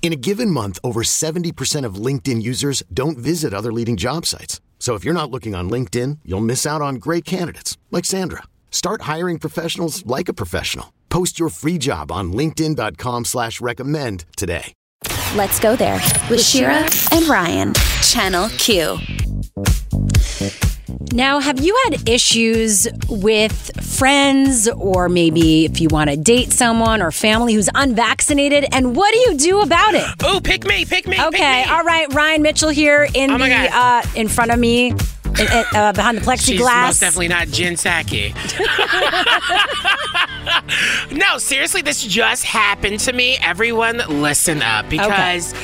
In a given month, over 70% of LinkedIn users don't visit other leading job sites. So if you're not looking on LinkedIn, you'll miss out on great candidates like Sandra. Start hiring professionals like a professional. Post your free job on LinkedIn.com slash recommend today. Let's go there with Shira and Ryan. Channel Q. Now, have you had issues with friends, or maybe if you want to date someone or family who's unvaccinated? And what do you do about it? Oh, pick me, pick me. Okay, pick me. all right. Ryan Mitchell here in Oh the uh, in front of me, in- in- uh, behind the She's plexiglass. most definitely not Jen Psaki. no, seriously, this just happened to me. Everyone, listen up because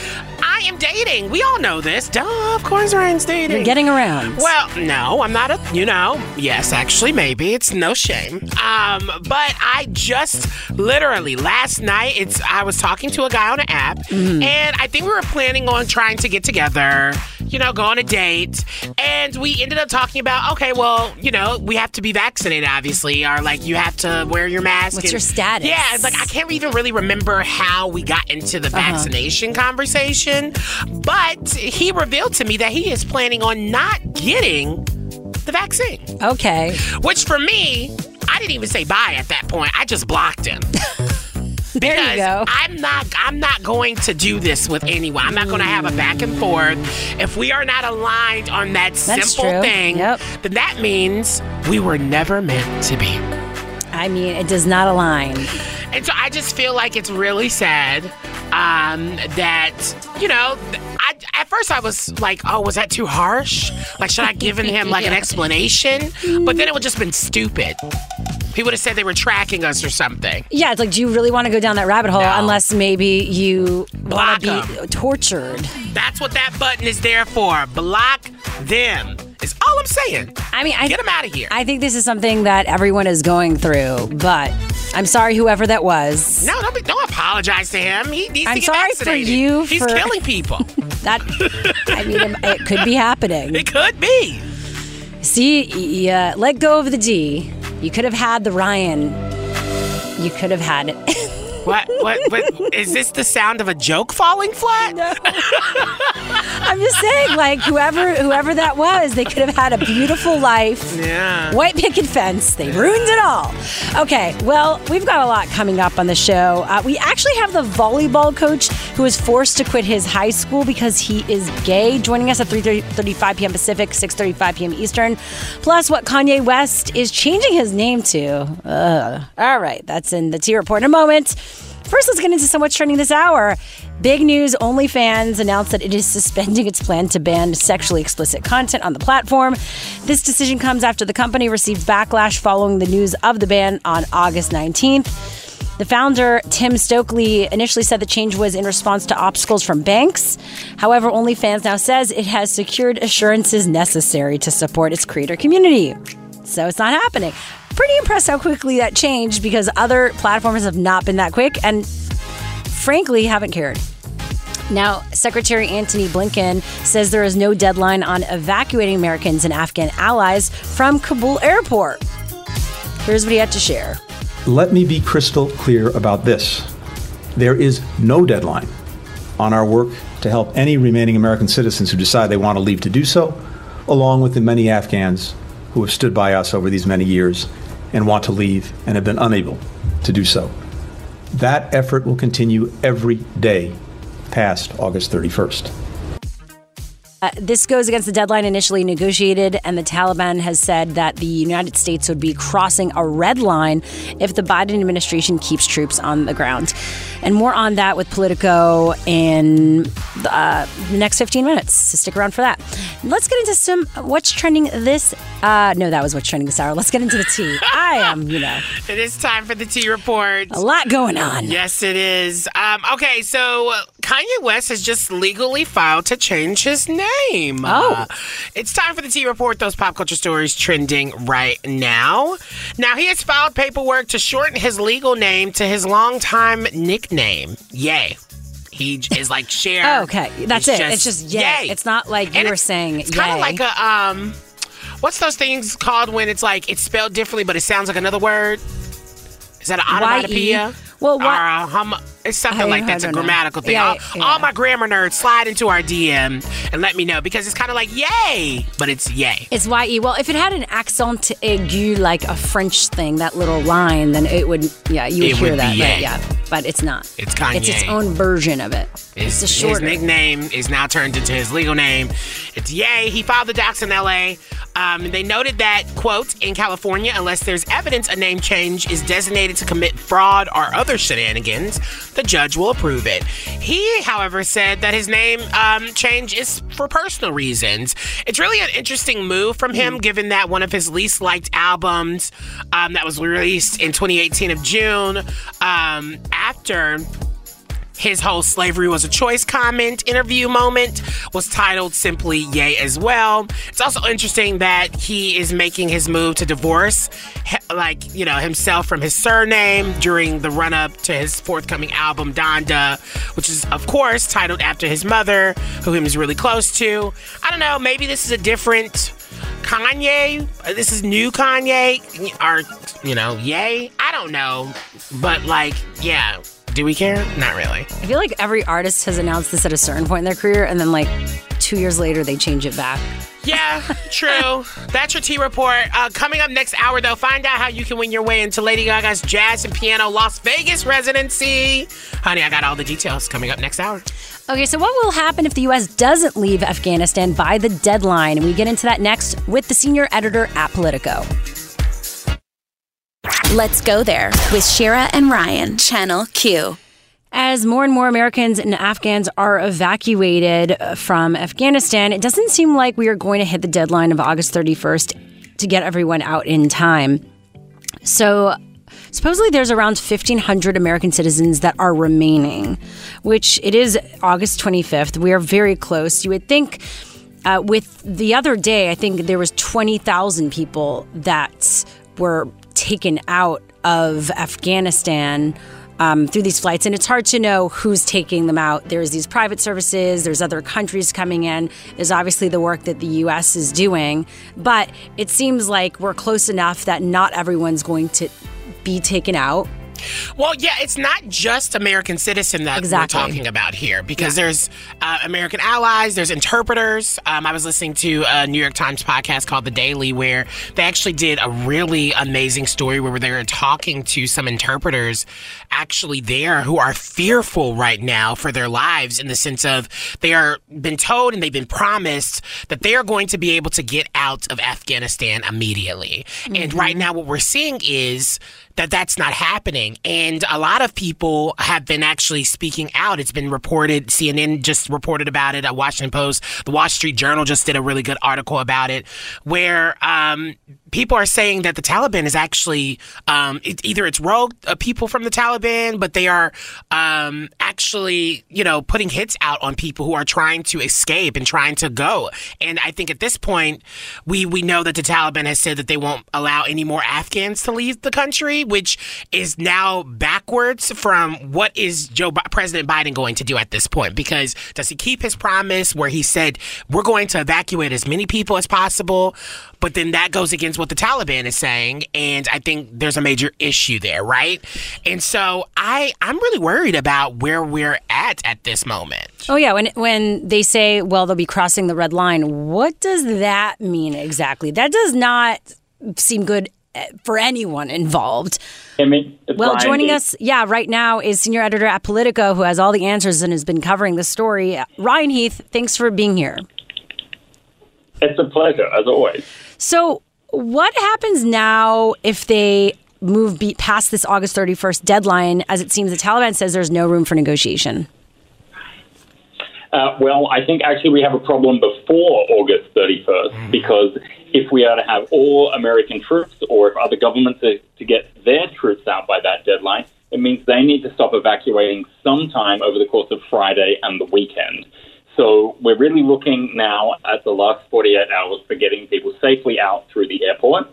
I am dating. We all know this. Duh, of course Ryan's dating. You're getting around. Well, no, I'm not a, you know, yes, actually, maybe. It's no shame. Um, but I just literally last night, it's, I was talking to a guy on an app, Mm-hmm. and I think we were planning on trying to get together, you know, go on a date. And we ended up talking about, okay, well, you know, we have to be vaccinated, obviously, or like you have to wear your mask. What's and- your status? Yeah, it's like I can't even really remember how we got into the Uh-huh. vaccination conversation, but he revealed to me that he is planning on not getting the vaccine. okay. Which for me, I didn't even say bye at that point. I just blocked him. Because. I'm not I'm not going to do this with anyone. I'm not going to have a back and forth. If we are not aligned on that That's simple true. thing, Yep. then that means we were never meant to be. I mean, it does not align. And so I just feel like it's really sad um, that, you know, I, at first I was like, oh, was that too harsh? Like, should I have given him like an explanation? But then it would just been stupid. He would have said they were tracking us or something. Yeah, it's like, do you really want to go down that rabbit hole No. unless maybe you want Block to 'em. be tortured? That's what that button is there for. Block them. Is all I'm saying. I mean, I Get him out of here. I think this is something that everyone is going through, but I'm sorry, whoever that was. no, don't, be, don't apologize to him. He needs I'm to get sorry for you He's for- killing people. That I mean, it, it could be happening. it could be. See, you uh, let go of the D. You could have had the Ryan. You could have had it. What? What? What? Is this the sound of a joke falling flat? No. I'm just saying, like whoever whoever that was, they could have had a beautiful life. Yeah. White picket fence. They ruined it all. Okay, well, we've got a lot coming up on the show. Uh, we actually have the volleyball coach who was forced to quit his high school because he is gay. Joining us at 3:35 p.m. Pacific, 6:35 p.m. Eastern. Plus, what Kanye West is changing his name to. Ugh. All right, that's in the T report in a moment. First, let's get into some what's trending this hour. Big news OnlyFans announced that it is suspending its plan to ban sexually explicit content on the platform. This decision comes after the company received backlash following the news of the ban on August 19th. The founder, Tim Stokely, initially said the change was in response to obstacles from banks. However, OnlyFans now says it has secured assurances necessary to support its creator community. So it's not happening. Pretty impressed how quickly that changed because other platforms have not been that quick and frankly haven't cared. Now, Secretary Antony Blinken says there is no deadline on evacuating Americans and Afghan allies from Kabul airport. Here's what he had to share. Let me be crystal clear about this. There is no deadline on our work to help any remaining American citizens who decide they want to leave to do so, along with the many Afghans who have stood by us over these many years and want to leave and have been unable to do so. That effort will continue every day past August 31st. Uh, this goes against the deadline initially negotiated, and the Taliban has said that the United States would be crossing a red line if the Biden administration keeps troops on the ground. And more on that with Politico in uh, the next 15 minutes. So stick around for that. Let's get into some what's trending this. Uh, no, that was what's trending this hour. Let's get into the tea. I am, you know, It is time for the tea report. a lot going on. Yes, it is. Um, okay, so uh, Kanye West has just legally filed to change his name. Oh. Uh, it's time for the tea Report, those pop culture stories trending right now. Now, he has filed paperwork to shorten his legal name to his longtime nickname, Name, yay. He is like Cher. Oh, okay, that's It's it. it's just yay. Yay. It's not like you were saying. It's kind of like a um, what's those things called when it's like it's spelled differently but it sounds like another word? Is that an Y-E? onomatopoeia? Well, what- Or a hum- it's something I- like that's a don't know. grammatical thing. Yeah, all, yeah. all my grammar nerds slide into our DM and let me know because it's kind of like yay, but it's yay. It's ye. Well, if it had an accent aigu like a French thing, that little line, then it would. Yeah, you would It hear would that. yay. yeah, but it's not. It's Kanye. It's its own version of it. His, it's a his nickname is now turned into his legal name. It's Yay. He filed the docs in LA. Um, they noted that, quote, in California, unless there's evidence a name change is designated to commit fraud or other shenanigans, the judge will approve it. He, however, said that his name um, change is for personal reasons. It's really an interesting move from him, given that one of his least liked albums um, that was released in 2018 of June um, after his whole slavery was a choice comment interview moment was titled simply Yay as well. It's also interesting that he is making his move to divorce, like, you know, himself from his surname during the run up to his forthcoming album, Donda, which is, of course, titled after his mother, who he was really close to. I don't know, maybe this is a different. Kanye, this is new Kanye, or, you know, yay? I don't know. But, like, yeah. Do we care? Not really. I feel like every artist has announced this at a certain point in their career, and then like two years later they change it back. Yeah, true. That's your T report. Uh, coming up next hour, though, find out how you can win your way into Lady Gaga's Jazz and Piano Las Vegas residency. Honey, I got all the details coming up next hour. Okay, so what will happen if the U.S. doesn't leave Afghanistan by the deadline? And we get into that next with the senior editor at Politico. Let's go there with Shira and Ryan, Channel Q. As more and more Americans and Afghans are evacuated from Afghanistan, it doesn't seem like we are going to hit the deadline of August 31st to get everyone out in time. So, supposedly there's around 1,500 American citizens that are remaining, which it is August 25th. We are very close. You would think. Uh, with the other day, I think there was 20,000 people that were taken out of Afghanistan um, through these flights, and it's hard to know who's taking them out. There's these private services, there's other countries coming in. There's obviously the work that the U.S. is doing, but it seems like we're close enough that not everyone's going to be taken out. Well, yeah, it's not just American citizen that Exactly. we're talking about here because there's uh, American allies, there's interpreters. Um, I was listening to a New York Times podcast called The Daily where they actually did a really amazing story where they were talking to some interpreters actually there who are fearful right now for their lives in the sense of they are been told and they've been promised that they are going to be able to get out of Afghanistan immediately. And right now what we're seeing is that that's not happening. And a lot of people have been actually speaking out. It's been reported, CNN just reported about it, a Washington Post, the Wall Street Journal just did a really good article about it, where um, people are saying that the Taliban is actually um, it, either it's rogue uh, people from the Taliban, but they are um, actually, you know, putting hits out on people who are trying to escape and trying to go. And I think at this point, we we know that the Taliban has said that they won't allow any more Afghans to leave the country, which is now backwards from what is Joe Bi- President Biden going to do at this point? Because does he keep his promise where he said we're going to evacuate as many people as possible? But then that goes against what the Taliban is saying, and I think there's a major issue there, right? And so I I'm really worried about where we're at at this moment. Oh yeah, when when they say, well, they'll be crossing the red line, what does that mean exactly? That does not seem good for anyone involved. I mean, it's Well, joining us, yeah, right now is senior editor at Politico who has all the answers and has been covering the story. Ryan Heath, thanks for being here. It's a pleasure, as always. So, what happens now if they move be- past this August 31st deadline? As it seems, the Taliban says there's no room for negotiation. Uh, well, I think actually we have a problem before August 31st because if we are to have all American troops or if other governments are to get their troops out by that deadline, it means they need to stop evacuating sometime over the course of Friday and the weekend. So we're really looking now at the last 48 hours for getting people safely out through the airport.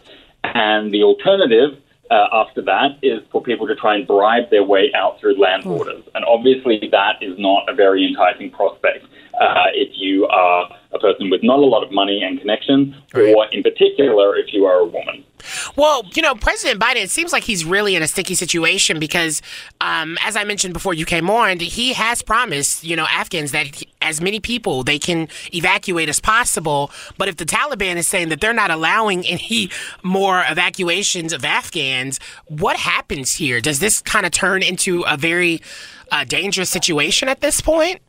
And the alternative uh, after that is for people to try and bribe their way out through land borders. And obviously, that is not a very enticing prospect uh, if you are a person with not a lot of money and connections, or in particular, if you are a woman. Well, you know, President Biden, it seems like he's really in a sticky situation because, um, as I mentioned before you came on, he has promised, you know, Afghans that he, as many people they can evacuate as possible. But if the Taliban is saying that they're not allowing any more evacuations of Afghans, what happens here? Does this kind of turn into a very uh, dangerous situation at this point?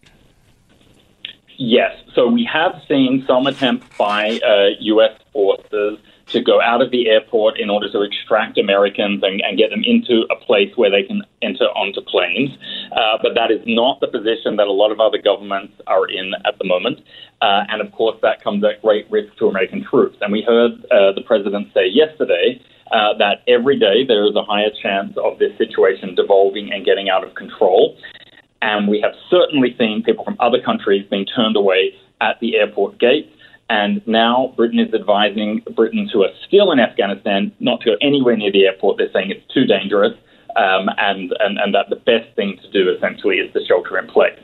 Yes. So we have seen some attempts by uh, U.S. forces to go out of the airport in order to extract Americans and, and get them into a place where they can enter onto planes. Uh, but that is not the position that a lot of other governments are in at the moment. Uh, and of course, that comes at great risk to American troops. And we heard uh, the president say yesterday uh, that every day there is a higher chance of this situation devolving and getting out of control. And we have certainly seen people from other countries being turned away at the airport gates. And now Britain is advising Britons who are still in Afghanistan not to go anywhere near the airport. They're saying it's too dangerous um, and, and, and that the best thing to do essentially is to shelter in place.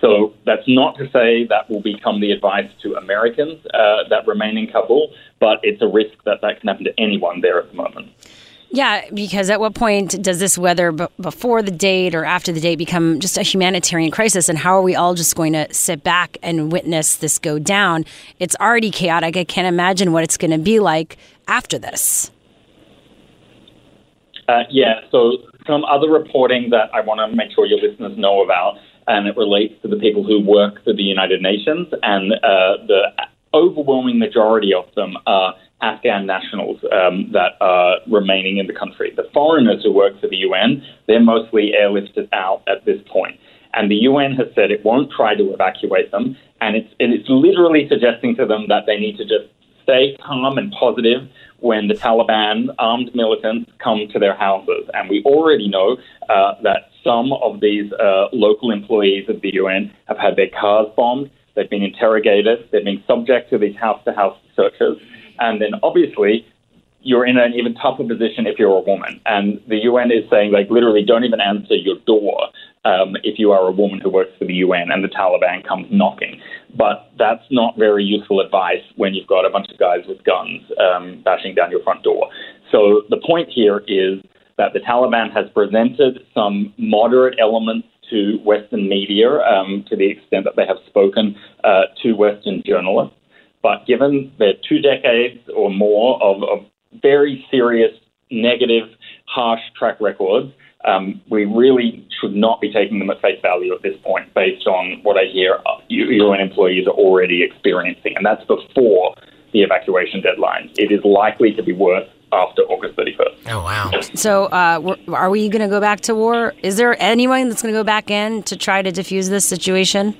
So that's not to say that will become the advice to Americans uh, that remain in Kabul, but it's a risk that that can happen to anyone there at the moment. Yeah, because at what point does this, whether b- before the date or after the date, become just a humanitarian crisis? And how are we all just going to sit back and witness this go down? It's already chaotic. I can't imagine what it's going to be like after this. Uh, yeah, so some other reporting that I want to make sure your listeners know about, and it relates to the people who work for the United Nations, and uh, the overwhelming majority of them are Afghan nationals um, that are remaining in the country. The foreigners who work for the UN, they're mostly airlifted out at this point. And the UN has said it won't try to evacuate them, and it's, and it's literally suggesting to them that they need to just stay calm and positive when the Taliban armed militants come to their houses. And we already know uh, that some of these uh, local employees of the UN have had their cars bombed, they've been interrogated, they've been subject to these house to house searches. And then obviously, you're in an even tougher position if you're a woman. And the UN is saying, like, literally, don't even answer your door um, if you are a woman who works for the UN and the Taliban comes knocking. But that's not very useful advice when you've got a bunch of guys with guns um, bashing down your front door. So the point here is that the Taliban has presented some moderate elements to Western media um, to the extent that they have spoken uh, to Western journalists. But given their two decades or more of, of very serious, negative, harsh track records, um, we really should not be taking them at face value at this point based on what I hear UN employees are already experiencing. And that's before the evacuation deadline. It is likely to be worse after August 31st. Oh, wow. So, uh, are we going to go back to war? Is there anyone that's going to go back in to try to defuse this situation?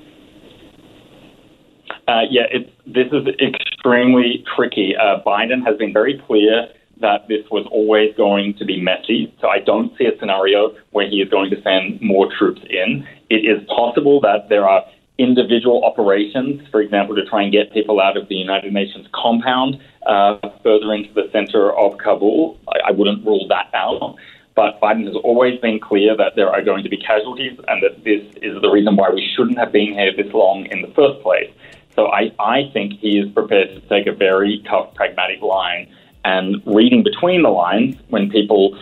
Uh, yeah, this is extremely tricky. Uh, Biden has been very clear that this was always going to be messy. So I don't see a scenario where he is going to send more troops in. It is possible that there are individual operations, for example, to try and get people out of the United Nations compound uh, further into the center of Kabul. I, I wouldn't rule that out. But Biden has always been clear that there are going to be casualties and that this is the reason why we shouldn't have been here this long in the first place. So I, I think he is prepared to take a very tough, pragmatic line. And reading between the lines, when people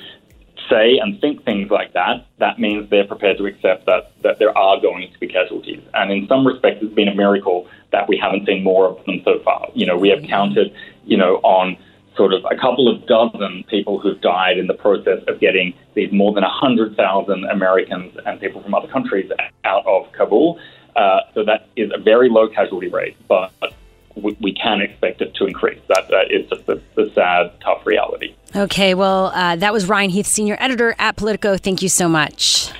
say and think things like that, that means they're prepared to accept that, that there are going to be casualties. And in some respects, it's been a miracle that we haven't seen more of them so far. You know, we have counted, you know, on sort of a couple of dozen people who've died in the process of getting these more than 100,000 Americans and people from other countries out of Kabul. Uh, so that is a very low casualty rate. But we, we can expect it to increase. That, that is just the, the sad, tough reality. Okay, well, uh, that was Ryan Heath, senior editor at Politico. Thank you so much.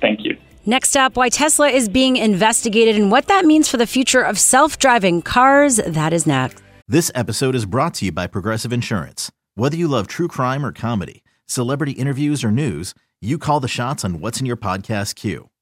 Thank you. Next up, why Tesla is being investigated and what that means for the future of self driving cars. That is next. This episode is brought to you by Progressive Insurance. Whether you love true crime or comedy, celebrity interviews or news, you call the shots on what's in your podcast queue.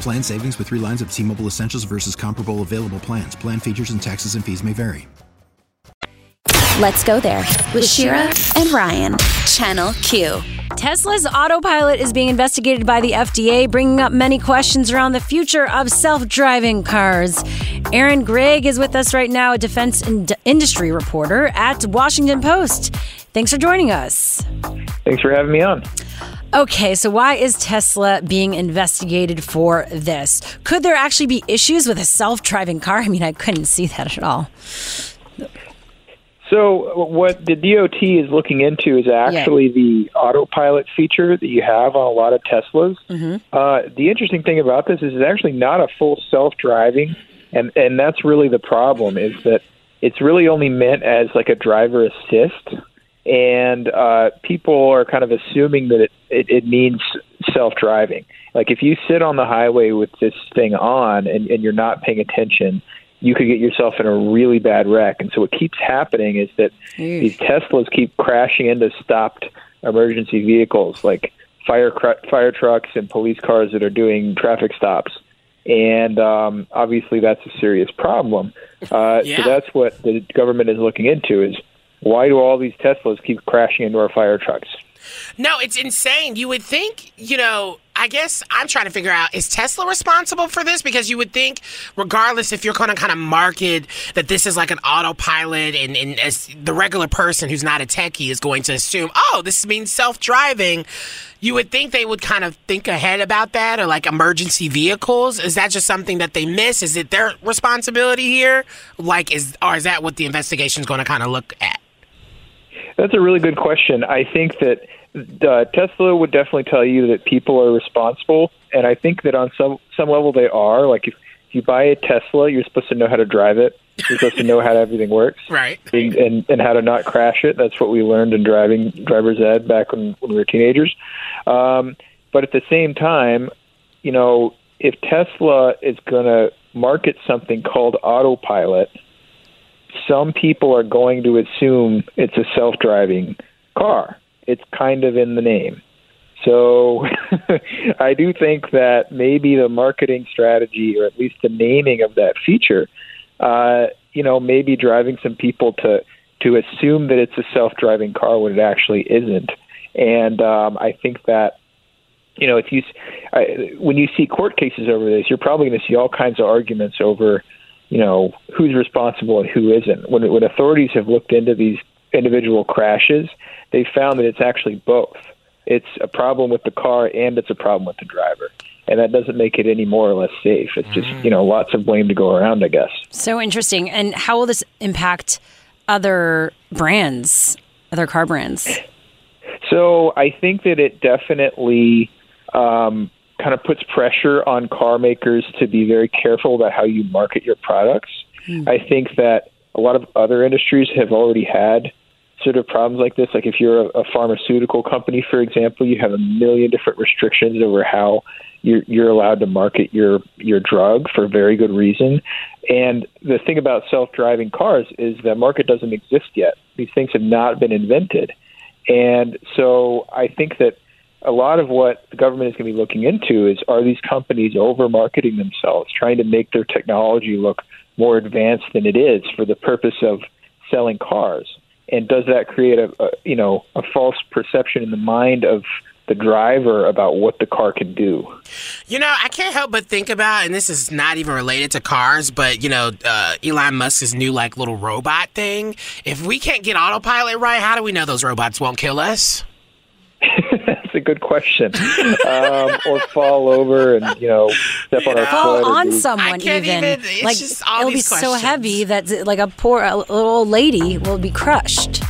Plan savings with 3 lines of T-Mobile Essentials versus comparable available plans. Plan features and taxes and fees may vary. Let's go there with Shira and Ryan, Channel Q. Tesla's autopilot is being investigated by the FDA, bringing up many questions around the future of self driving cars. Aaron Gregg is with us right now, a defense and industry reporter at Washington Post. Thanks for joining us. Thanks for having me on. Okay, so why is Tesla being investigated for this? Could there actually be issues with a self driving car? I mean, I couldn't see that at all. So, what the DOT is looking into is actually yeah. the autopilot feature that you have on a lot of Teslas. Mm-hmm. Uh, the interesting thing about this is it's actually not a full self driving, and and that's really the problem is that it's really only meant as like a driver assist, and uh, people are kind of assuming that it, it, it means self driving. Like if you sit on the highway with this thing on and, and you're not paying attention you could get yourself in a really bad wreck. And so what keeps happening is that Eesh. these Teslas keep crashing into stopped emergency vehicles like fire cr- fire trucks and police cars that are doing traffic stops. And um, obviously, that's a serious problem. Uh, yeah. So that's what the government is looking into: is why do all these Teslas keep crashing into our fire trucks? No, it's insane. You would think, you know, I guess I'm trying to figure out is Tesla responsible for this? Because you would think, regardless if you're going to kind of market that this is like an autopilot, and, and as the regular person who's not a techie is going to assume, oh, this means self driving, you would think they would kind of think ahead about that or like emergency vehicles. Is that just something that they miss? Is it their responsibility here? Like, is, or is that what the investigation is going to kind of look at? That's a really good question. I think that uh, Tesla would definitely tell you that people are responsible, and I think that on some some level they are. Like if, if you buy a Tesla, you're supposed to know how to drive it. You're supposed to know how everything works, right? And, and and how to not crash it. That's what we learned in driving driver's ed back when, when we were teenagers. Um, but at the same time, you know, if Tesla is going to market something called autopilot, some people are going to assume it's a self-driving car it's kind of in the name. So I do think that maybe the marketing strategy, or at least the naming of that feature, uh, you know, maybe driving some people to to assume that it's a self-driving car when it actually isn't. And um, I think that you know, if you I, when you see court cases over this, you're probably going to see all kinds of arguments over, you know, who's responsible and who isn't. When when authorities have looked into these individual crashes, they found that it's actually both. It's a problem with the car and it's a problem with the driver. And that doesn't make it any more or less safe. It's just, you know, lots of blame to go around, I guess. So interesting. And how will this impact other brands, other car brands? So I think that it definitely um, kind of puts pressure on car makers to be very careful about how you market your products. Hmm. I think that a lot of other industries have already had sort of problems like this. Like if you're a, a pharmaceutical company, for example, you have a million different restrictions over how you're, you're allowed to market your your drug for very good reason. And the thing about self-driving cars is that market doesn't exist yet. These things have not been invented, and so I think that a lot of what the government is going to be looking into is are these companies over marketing themselves, trying to make their technology look more advanced than it is for the purpose of selling cars and does that create a, a you know a false perception in the mind of the driver about what the car can do You know, I can't help but think about, and this is not even related to cars, but you know, uh, Elon Musk's new like little robot thing. If we can't get autopilot right, how do we know those robots won't kill us? that's a good question um, or fall over and you know step on our Fall foot or on do- someone can't even. even- it's like just all it'll be these so heavy that like a poor a little old lady will be crushed.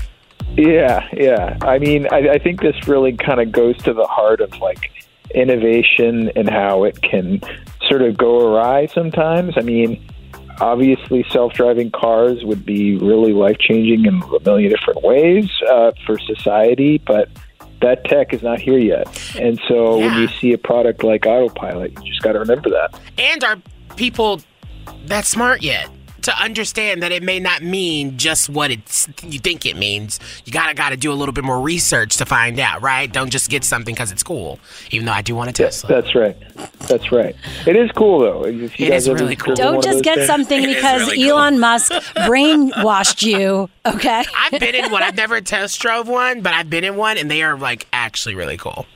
Yeah, yeah. I mean, I, I think this really kind of goes to the heart of like innovation and how it can sort of go awry sometimes. I mean, obviously, self driving cars would be really life changing in a million different ways uh, for society, but that tech is not here yet. And so when you see a product like Autopilot, you just got to remember that. And are people that smart yet to understand that it may not mean just what it's you think it means? You gotta gotta do a little bit more research to find out, right? Don't just get something because it's cool. Even though I do want a Tesla. That's right. That's right. It is cool, though. If you It guys is really cool. Don't just get things- something because Elon Musk brainwashed you. Okay. I've been in one. I've never test drove one, but I've been in one, and they are like actually really cool.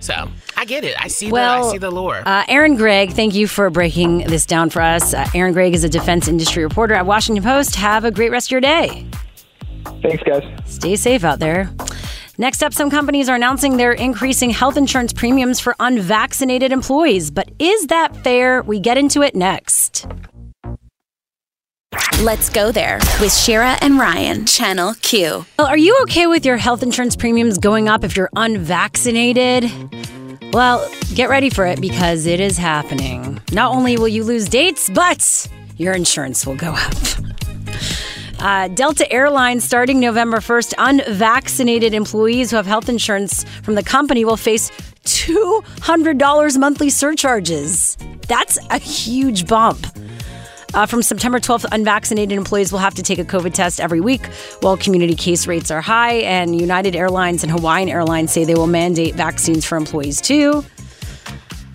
So I get it. I see the Well, I see the lure. Uh, Aaron Gregg, thank you for breaking this down for us. Uh, Aaron Gregg is a defense industry reporter at Washington Post. Have a great rest of your day. Thanks, guys. Stay safe out there. Next up, some companies are announcing they're increasing health insurance premiums for unvaccinated employees. But is that fair? We get into it next. Let's go there with Shira and Ryan, Channel Q. Well, are you okay with your health insurance premiums going up if you're unvaccinated? Well, get ready for it because it is happening. Not only will you lose dates, but your insurance will go up. Uh, Delta Airlines, starting November 1st, unvaccinated employees who have health insurance from the company will face $200 monthly surcharges. That's a huge bump. Uh, from September 12th, unvaccinated employees will have to take a COVID test every week while community case rates are high. And United Airlines and Hawaiian Airlines say they will mandate vaccines for employees too.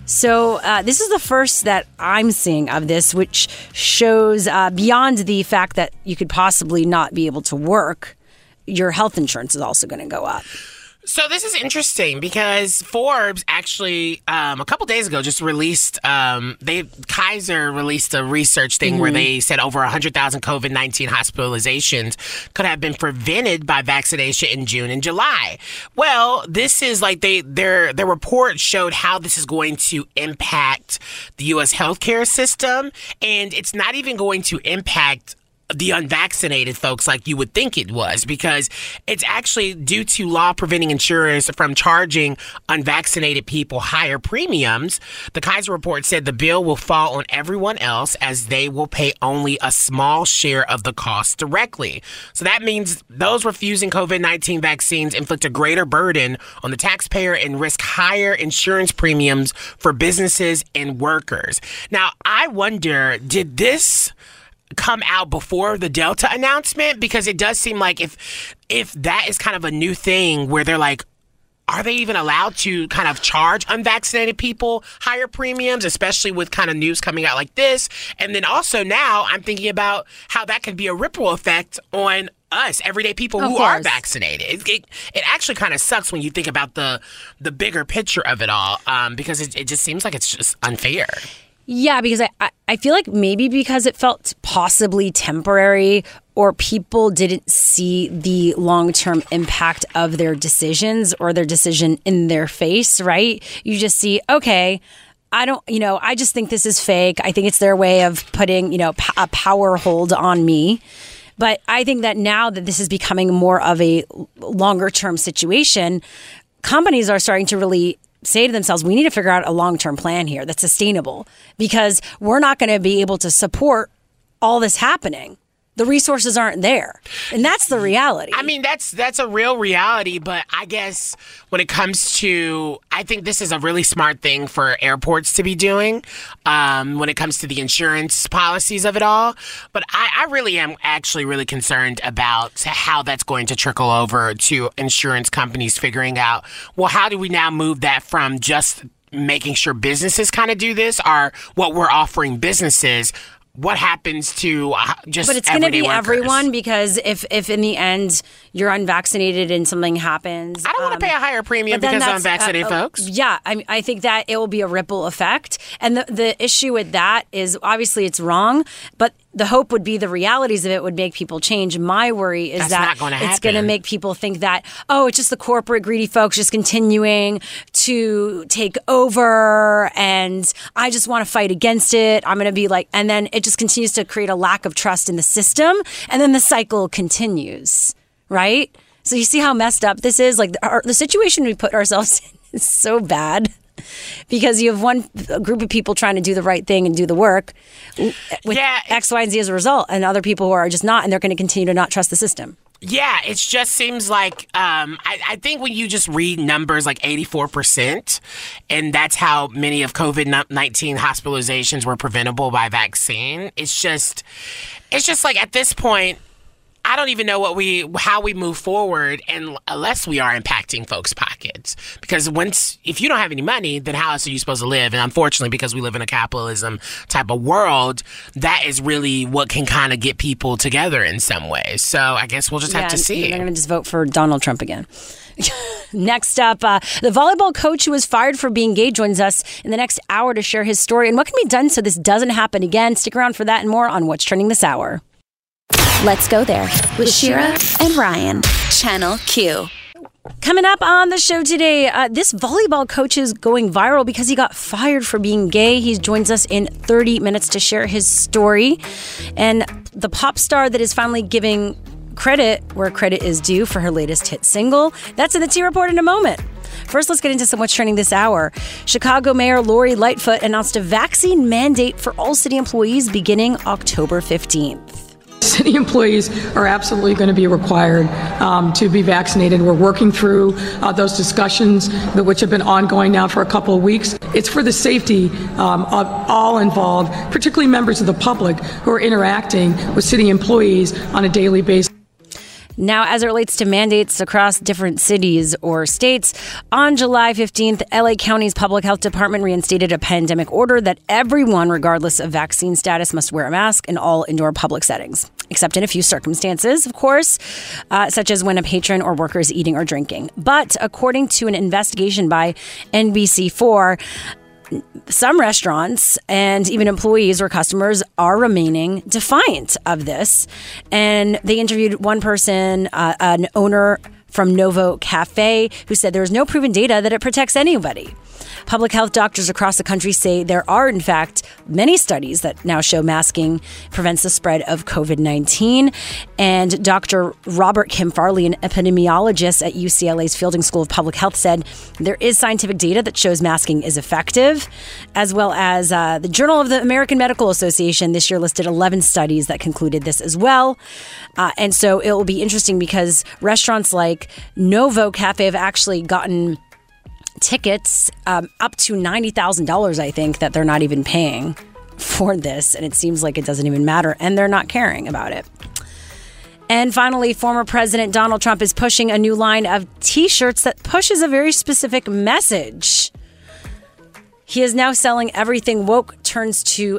So, uh, this is the first that I'm seeing of this, which shows uh, beyond the fact that you could possibly not be able to work, your health insurance is also going to go up. So this is interesting because Forbes actually um, a couple days ago just released um, they Kaiser released a research thing where Mhm. they said over 100,000 COVID-19 hospitalizations could have been prevented by vaccination in June and July. Well, this is like they their their report showed how this is going to impact the US healthcare system and it's not even going to impact the unvaccinated folks like you would think it was because it's actually due to law preventing insurers from charging unvaccinated people higher premiums. The Kaiser report said the bill will fall on everyone else as they will pay only a small share of the cost directly. So that means those refusing COVID 19 vaccines inflict a greater burden on the taxpayer and risk higher insurance premiums for businesses and workers. Now, I wonder did this come out before the Delta announcement? Because it does seem like if if that is kind of a new thing where they're like, are they even allowed to kind of charge unvaccinated people higher premiums, especially with kind of news coming out like this? And then also now I'm thinking about how that could be a ripple effect on us, everyday people Of who are vaccinated. It, it, it actually kind of sucks when you think about the the bigger picture of it all, um, because it, it just seems like it's just unfair. Yeah, because I, I, feel like maybe because it felt possibly temporary or people didn't see the long term impact of their decisions or their decision in their face, right? You just see, okay, I don't, you know, I just think this is fake. I think it's their way of putting, you know, a power hold on me. But I think that now that this is becoming more of a longer term situation, companies are starting to really say to themselves, we need to figure out a long term plan here that's sustainable because we're not going to be able to support all this happening. The resources aren't there. And that's the reality. I mean, that's that's a real reality, but I guess when it comes to, I think this is a really smart thing for airports to be doing um, when it comes to the insurance policies of it all. But I, I really am actually really concerned about how that's going to trickle over to insurance companies figuring out, well, how do we now move that from just making sure businesses kind of do this or what we're offering businesses what happens to uh, just but it's going to be workers? everyone because if if in the end you're unvaccinated and something happens i don't want to pay a higher premium because unvaccinated uh, uh, folks yeah I, I think that it will be a ripple effect and the, the issue with that is obviously it's wrong but the hope would be the realities of it would make people change. My worry is That's that gonna it's going to make people think that oh it's just the corporate greedy folks just continuing to take over and i just want to fight against it. I'm going to be like and then it just continues to create a lack of trust in the system and then the cycle continues right? So you see how messed up this is? Like our, the situation we put ourselves in is so bad because you have one group of people trying to do the right thing and do the work with Yeah, X, Y, and Z as a result, and other people who are just not, and they're going to continue to not trust the system. Yeah, it just seems like um, I, I think when you just read numbers like 84%, and that's how many of COVID 19 hospitalizations were preventable by vaccine, it's just, it's just like at this point, I don't even know what we how we move forward and unless we are impacting folks' pockets. Because once if you don't have any money, then how else are you supposed to live? And unfortunately, because we live in a capitalism type of world, that is really what can kind of get people together in some ways. So I guess we'll just have to see. They're going to just vote for Donald Trump again. Next up, uh, the volleyball coach who was fired for being gay joins us in the next hour to share his story and what can be done so this doesn't happen again. Stick around for that and more on What's Trending This Hour. Let's go there with Shira and Ryan, Channel Q. Coming up on the show today, uh, this volleyball coach is going viral because he got fired for being gay. He joins us in 30 minutes to share his story. And the pop star that is finally giving credit where credit is due for her latest hit single. That's in the T Report in a moment. First, let's get into some what's trending this hour. Chicago Mayor Lori Lightfoot announced a vaccine mandate for all city employees beginning October 15th. City employees are absolutely going to be required um, to be vaccinated. We're working through uh, those discussions, which have been ongoing now for a couple of weeks. It's for the safety um, of all involved, particularly members of the public who are interacting with city employees on a daily basis. Now, as it relates to mandates across different cities or states, on July 15th, LA County's Public Health Department reinstated a pandemic order that everyone, regardless of vaccine status, must wear a mask in all indoor public settings, except in a few circumstances, of course, uh, such as when a patron or worker is eating or drinking. But according to an investigation by NBC4, some restaurants and even employees or customers are remaining defiant of this. And they interviewed one person, uh, an owner from Novo Cafe, who said there is no proven data that it protects anybody. Public health doctors across the country say there are, in fact, many studies that now show masking prevents the spread of COVID 19. And Dr. Robert Kim Farley, an epidemiologist at UCLA's Fielding School of Public Health, said there is scientific data that shows masking is effective, as well as uh, the Journal of the American Medical Association this year listed 11 studies that concluded this as well. Uh, and so it will be interesting because restaurants like Novo Cafe have actually gotten tickets um, up to $90,000, I think, that they're not even paying for this. And it seems like it doesn't even matter. And they're not caring about it. And finally, former President Donald Trump is pushing a new line of t shirts that pushes a very specific message. He is now selling everything woke turns to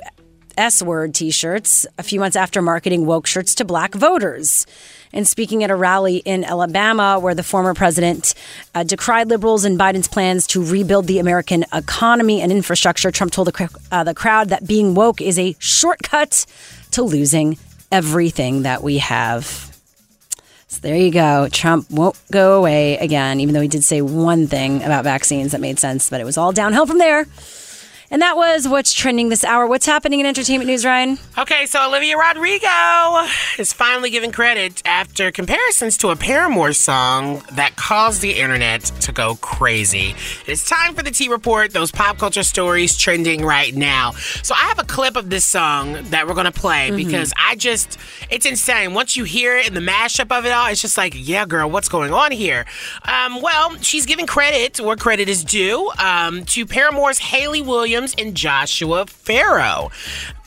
S word t shirts a few months after marketing woke shirts to black voters. And speaking at a rally in Alabama, where the former president uh, decried liberals and Biden's plans to rebuild the American economy and infrastructure, Trump told the, uh, the crowd that being woke is a shortcut to losing everything that we have. So there you go. Trump won't go away again, even though he did say one thing about vaccines that made sense, but it was all downhill from there. And that was what's trending this hour. What's happening in entertainment news, Ryan? Okay, so Olivia Rodrigo is finally given credit after comparisons to a Paramore song that caused the internet to go crazy. It's time for the T Report, those pop culture stories trending right now. So I have a clip of this song that we're going to play Mm-hmm. because I just, it's insane. Once you hear it and the mashup of it all, it's just like, yeah, girl, what's going on here? Um, well, she's giving credit where credit is due um, to Paramore's Hayley Williams and Joshua Farro.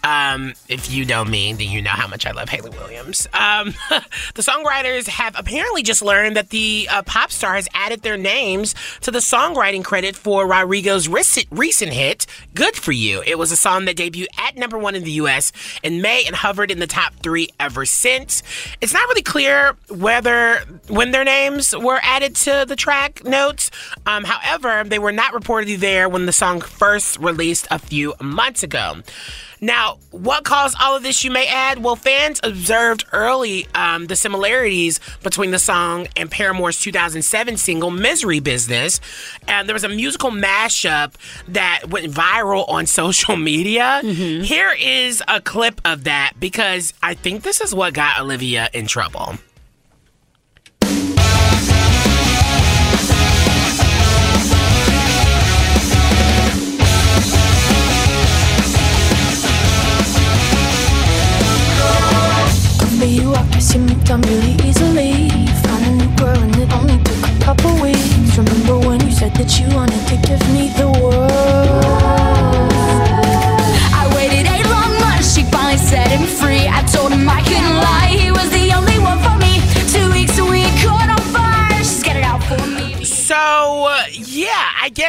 Um, if you know me, then you know how much I love Hayley Williams. Um, the songwriters have apparently just learned that the uh, pop star has added their names to the songwriting credit for Rodrigo's recent, recent hit, Good For You. It was a song that debuted at number one in the U.S. in May and hovered in the top three ever since. It's not really clear whether when their names were added to the track notes. Um, however, they were not reportedly there when the song first released a few months ago. Now, what caused all of this, you may add? Well, fans observed early um, the similarities between the song and Paramore's 2007 single, Misery Business. And there was a musical mashup that went viral on social media. Here is a clip of that because I think this is what got Olivia in trouble. Moved on really easily. Found a new girl and it only took a couple weeks. Remember when you said that you wanted to give me the world? I waited eight long months, she finally set him free. I told him I couldn't lie, he was the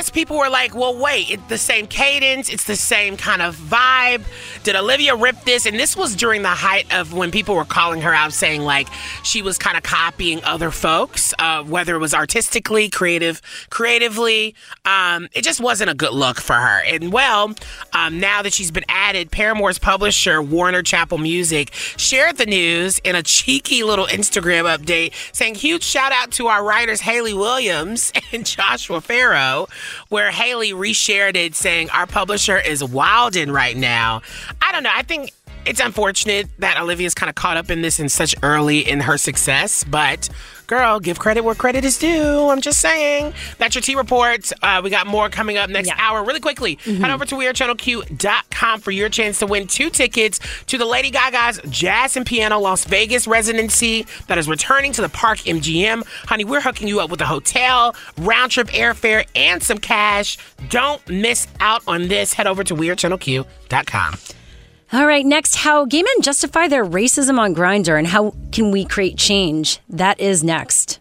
guess people were like, well, wait, it's the same cadence, it's the same kind of vibe. Did Olivia rip this? And this was during the height of when people were calling her out, saying like she was kind of copying other folks, uh, whether it was artistically, creative, creatively. Um, it just wasn't a good look for her. And well, um, now that she's been added, Paramore's publisher, Warner Chappell Music, shared the news in a cheeky little Instagram update saying, huge shout out to our writers, Hayley Williams and Joshua Farro, where Hayley reshared it saying, Our publisher is wildin' right now. I don't know. I think it's unfortunate that Olivia's kind of caught up in this in such early in her success, but girl, give credit where credit is due. I'm just saying. That's your T report. Uh, we got more coming up next hour. Really quickly, head over to WeAreChannelQ.com for your chance to win two tickets to the Lady Gaga's Jazz and Piano Las Vegas residency that is returning to the Park MGM. Honey, we're hooking you up with a hotel, round trip airfare, and some cash. Don't miss out on this. Head over to WeAreChannelQ.com. All right, next, how gay men justify their racism on Grindr and how can we create change? That is next.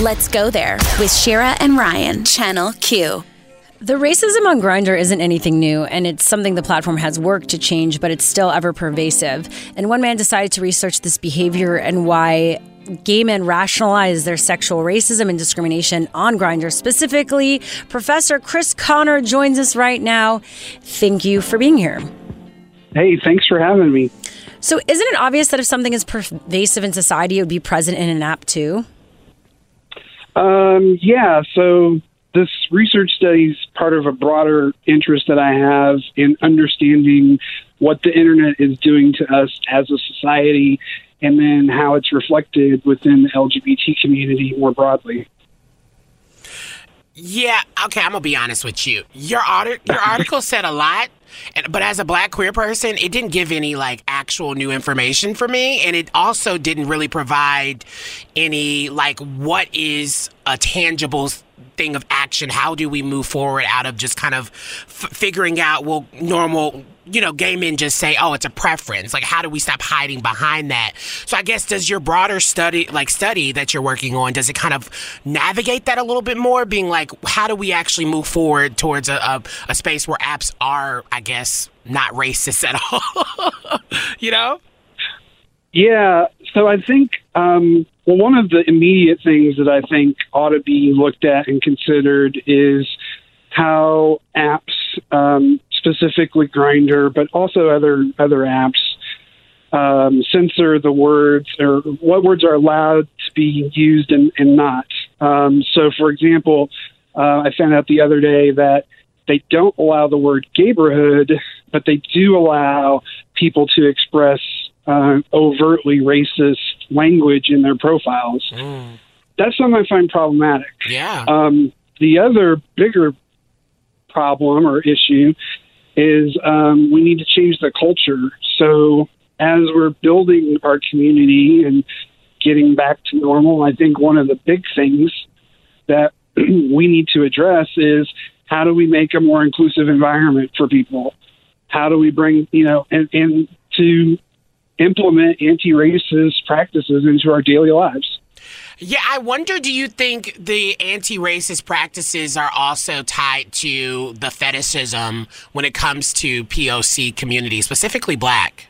Let's go there with Shira and Ryan, Channel Q. The racism on Grindr isn't anything new, and it's something the platform has worked to change, but it's still ever pervasive. And one man decided to research this behavior and why gay men rationalize their sexual racism and discrimination on Grindr. Specifically, Professor Chris Conner joins us right now. Thank you for being here. Hey, thanks for having me. So, isn't it obvious that if something is pervasive in society, it would be present in an app too? Um, yeah, so this research study is part of a broader interest that I have in understanding what the internet is doing to us as a society and then how it's reflected within the LGBT community more broadly. Yeah, okay, I'm gonna be honest with you. Your article, your article said a lot, and, but as a black queer person, it didn't give any like actual new information for me, and it also didn't really provide any like what is a tangible thing of action? How do we move forward out of just kind of f- figuring out, well, normal, you know, gay men just say, oh, it's a preference. Like, how do we stop hiding behind that? So I guess does your broader study, like study that you're working on, does it kind of navigate that a little bit more? Being like, how do we actually move forward towards a, a, a space where apps are, I guess, not racist at all? you know? Yeah. So I think, um, well, one of the immediate things that I think ought to be looked at and considered is how apps, um, specifically Grindr, but also other other apps, um, censor the words or what words are allowed to be used and, and not. Um, so, for example, uh, I found out the other day that they don't allow the word neighborhood, but they do allow people to express uh, overtly racist language in their profiles. That's something I find problematic. Yeah. Um, the other bigger problem or issue is um, we need to change the culture. So as we're building our community and getting back to normal, I think one of the big things that we need to address is how do we make a more inclusive environment for people? How do we bring, you know, and, and to implement anti racist practices into our daily lives? Yeah, I wonder do you think the anti racist practices are also tied to the fetishism when it comes to POC community, specifically black?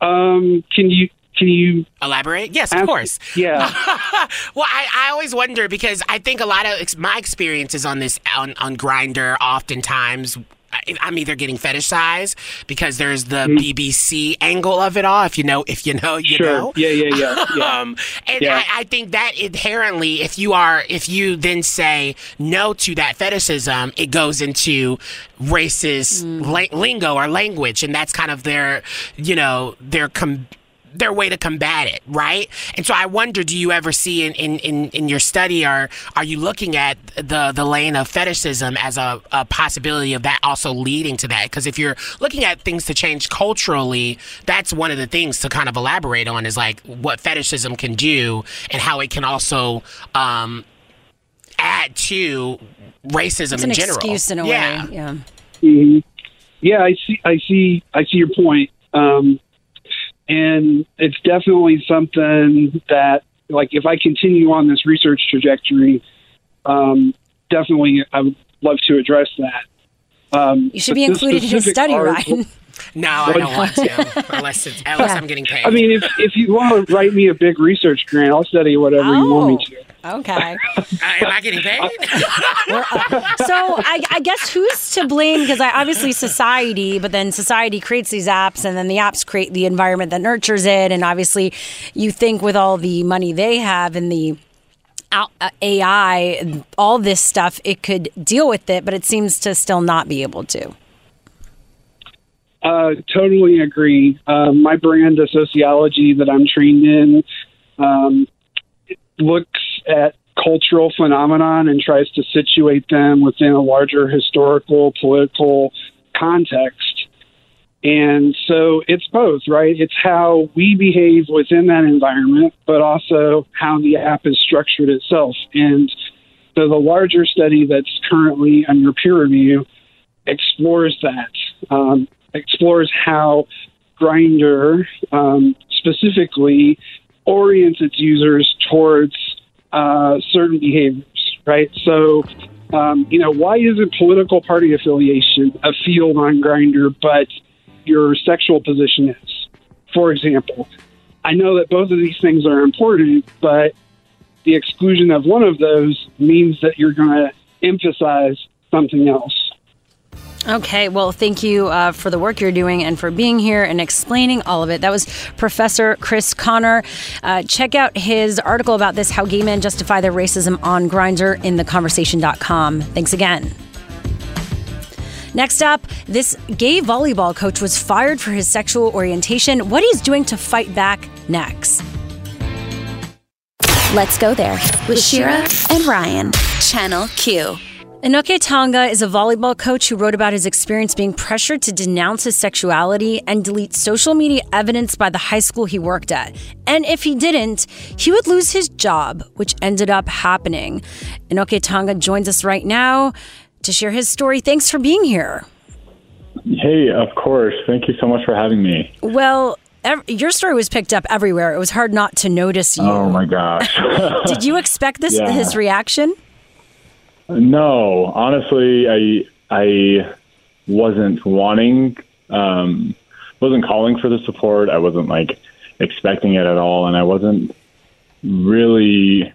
Um, can you can you elaborate? Yes, of course. Yeah. well, I, I always wonder because I think a lot of ex- my experiences on this on on Grindr oftentimes. I- I'm either getting fetishized because there's the BBC angle of it all. If you know, if you know, you Mm-hmm. Sure. know. Yeah, yeah, yeah, yeah. um, and Yeah. I, I think that inherently, if you are, if you then say no to that fetishism, it goes into racist la- lingo or language, and that's kind of their, you know, their com- their way to combat it, right? And so I wonder, do you ever see in, in, in, in your study, or are you looking at the the lane of fetishism as a, a possibility of that also leading to that? Because if you're looking at things to change culturally, that's one of the things to kind of elaborate on is like what fetishism can do and how it can also um, add to racism It's an in general. excuse in a yeah. way. Yeah. Mhm. Yeah, I see. I see. I see your point. Um, and it's definitely something that, like, if I continue on this research trajectory, um, definitely I would love to address that. Um, You should be included in his study, article- Ryan. No, I don't want to, unless it's unless I'm getting paid. I mean, if if you want to write me a big research grant, I'll study whatever you want me to. Okay. Uh, am I getting paid? so I, I guess who's to blame? Because I, obviously society, but then society creates these apps, and then the apps create the environment that nurtures it. And obviously, you think with all the money they have and the uh, AI, all this stuff, it could deal with it, but it seems to still not be able to. Uh, totally agree. Um, my brand of sociology that I'm trained in um, looks at cultural phenomenon and tries to situate them within a larger historical, political context. And so it's both, right? It's how we behave within that environment, but also how the app is structured itself. And so the larger study that's currently under peer review explores that, um, explores how Grindr um, specifically orients its users towards uh, certain behaviors, right? So, um, you know, why isn't political party affiliation a field on Grindr, but your sexual position is? For example, I know that both of these things are important, but the exclusion of one of those means that you're going to emphasize something else. Okay, well, thank you uh, for the work you're doing and for being here and explaining all of it. That was Professor Chris Conner. Uh, check out his article about this How Gay Men Justify Their Racism on Grindr in theconversation.com. Thanks again. Next up, this gay volleyball coach was fired for his sexual orientation. What he's doing to fight back next. Let's go there with Shira and Ryan, Channel Q. Inoke Tonga is a volleyball coach who wrote about his experience being pressured to denounce his sexuality and delete social media evidence by the high school he worked at. And if he didn't, he would lose his job, which ended up happening. Inoke Tonga joins us right now to share his story. Thanks for being here. Hey, of course. Thank you so much for having me. Well, ev- your story was picked up everywhere. It was hard not to notice you. Oh my gosh. Did you expect this Yeah. his reaction? No, honestly, I I wasn't wanting, um, wasn't calling for the support. I wasn't like expecting it at all, and I wasn't really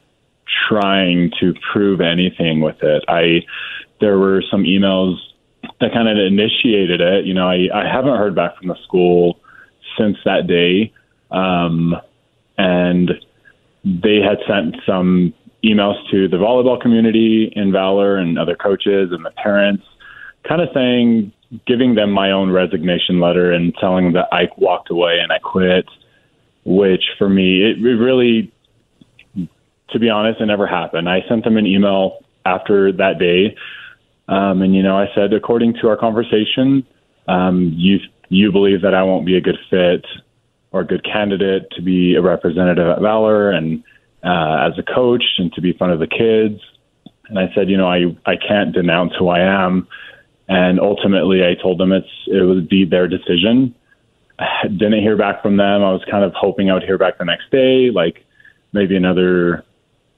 trying to prove anything with it. I there were some emails that kind of initiated it. You know, I I haven't heard back from the school since that day, um, and they had sent some emails to the volleyball community in Valor and other coaches and the parents, kind of saying, giving them my own resignation letter and telling them that I walked away and I quit, which for me, it, it really, to be honest, it never happened. I sent them an email after that day. Um, and, you know, I said, according to our conversation, um, you, you believe that I won't be a good fit or a good candidate to be a representative at Valor and uh, as a coach and to be front of the kids. And I said, you know, I, I can't denounce who I am. And ultimately, I told them it's it would be their decision. I didn't hear back from them. I was kind of hoping I would hear back the next day, like maybe another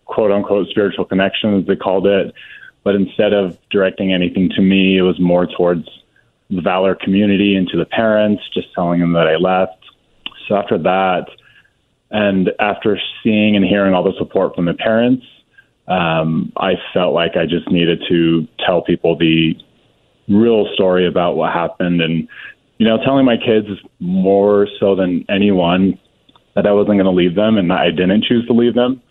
quote unquote spiritual connection, as they called it. But instead of directing anything to me, it was more towards the Valor community and to the parents, just telling them that I left. So after that, and after seeing and hearing all the support from the parents, um, I felt like I just needed to tell people the real story about what happened. And, you know, telling my kids more so than anyone that I wasn't going to leave them and that I didn't choose to leave them.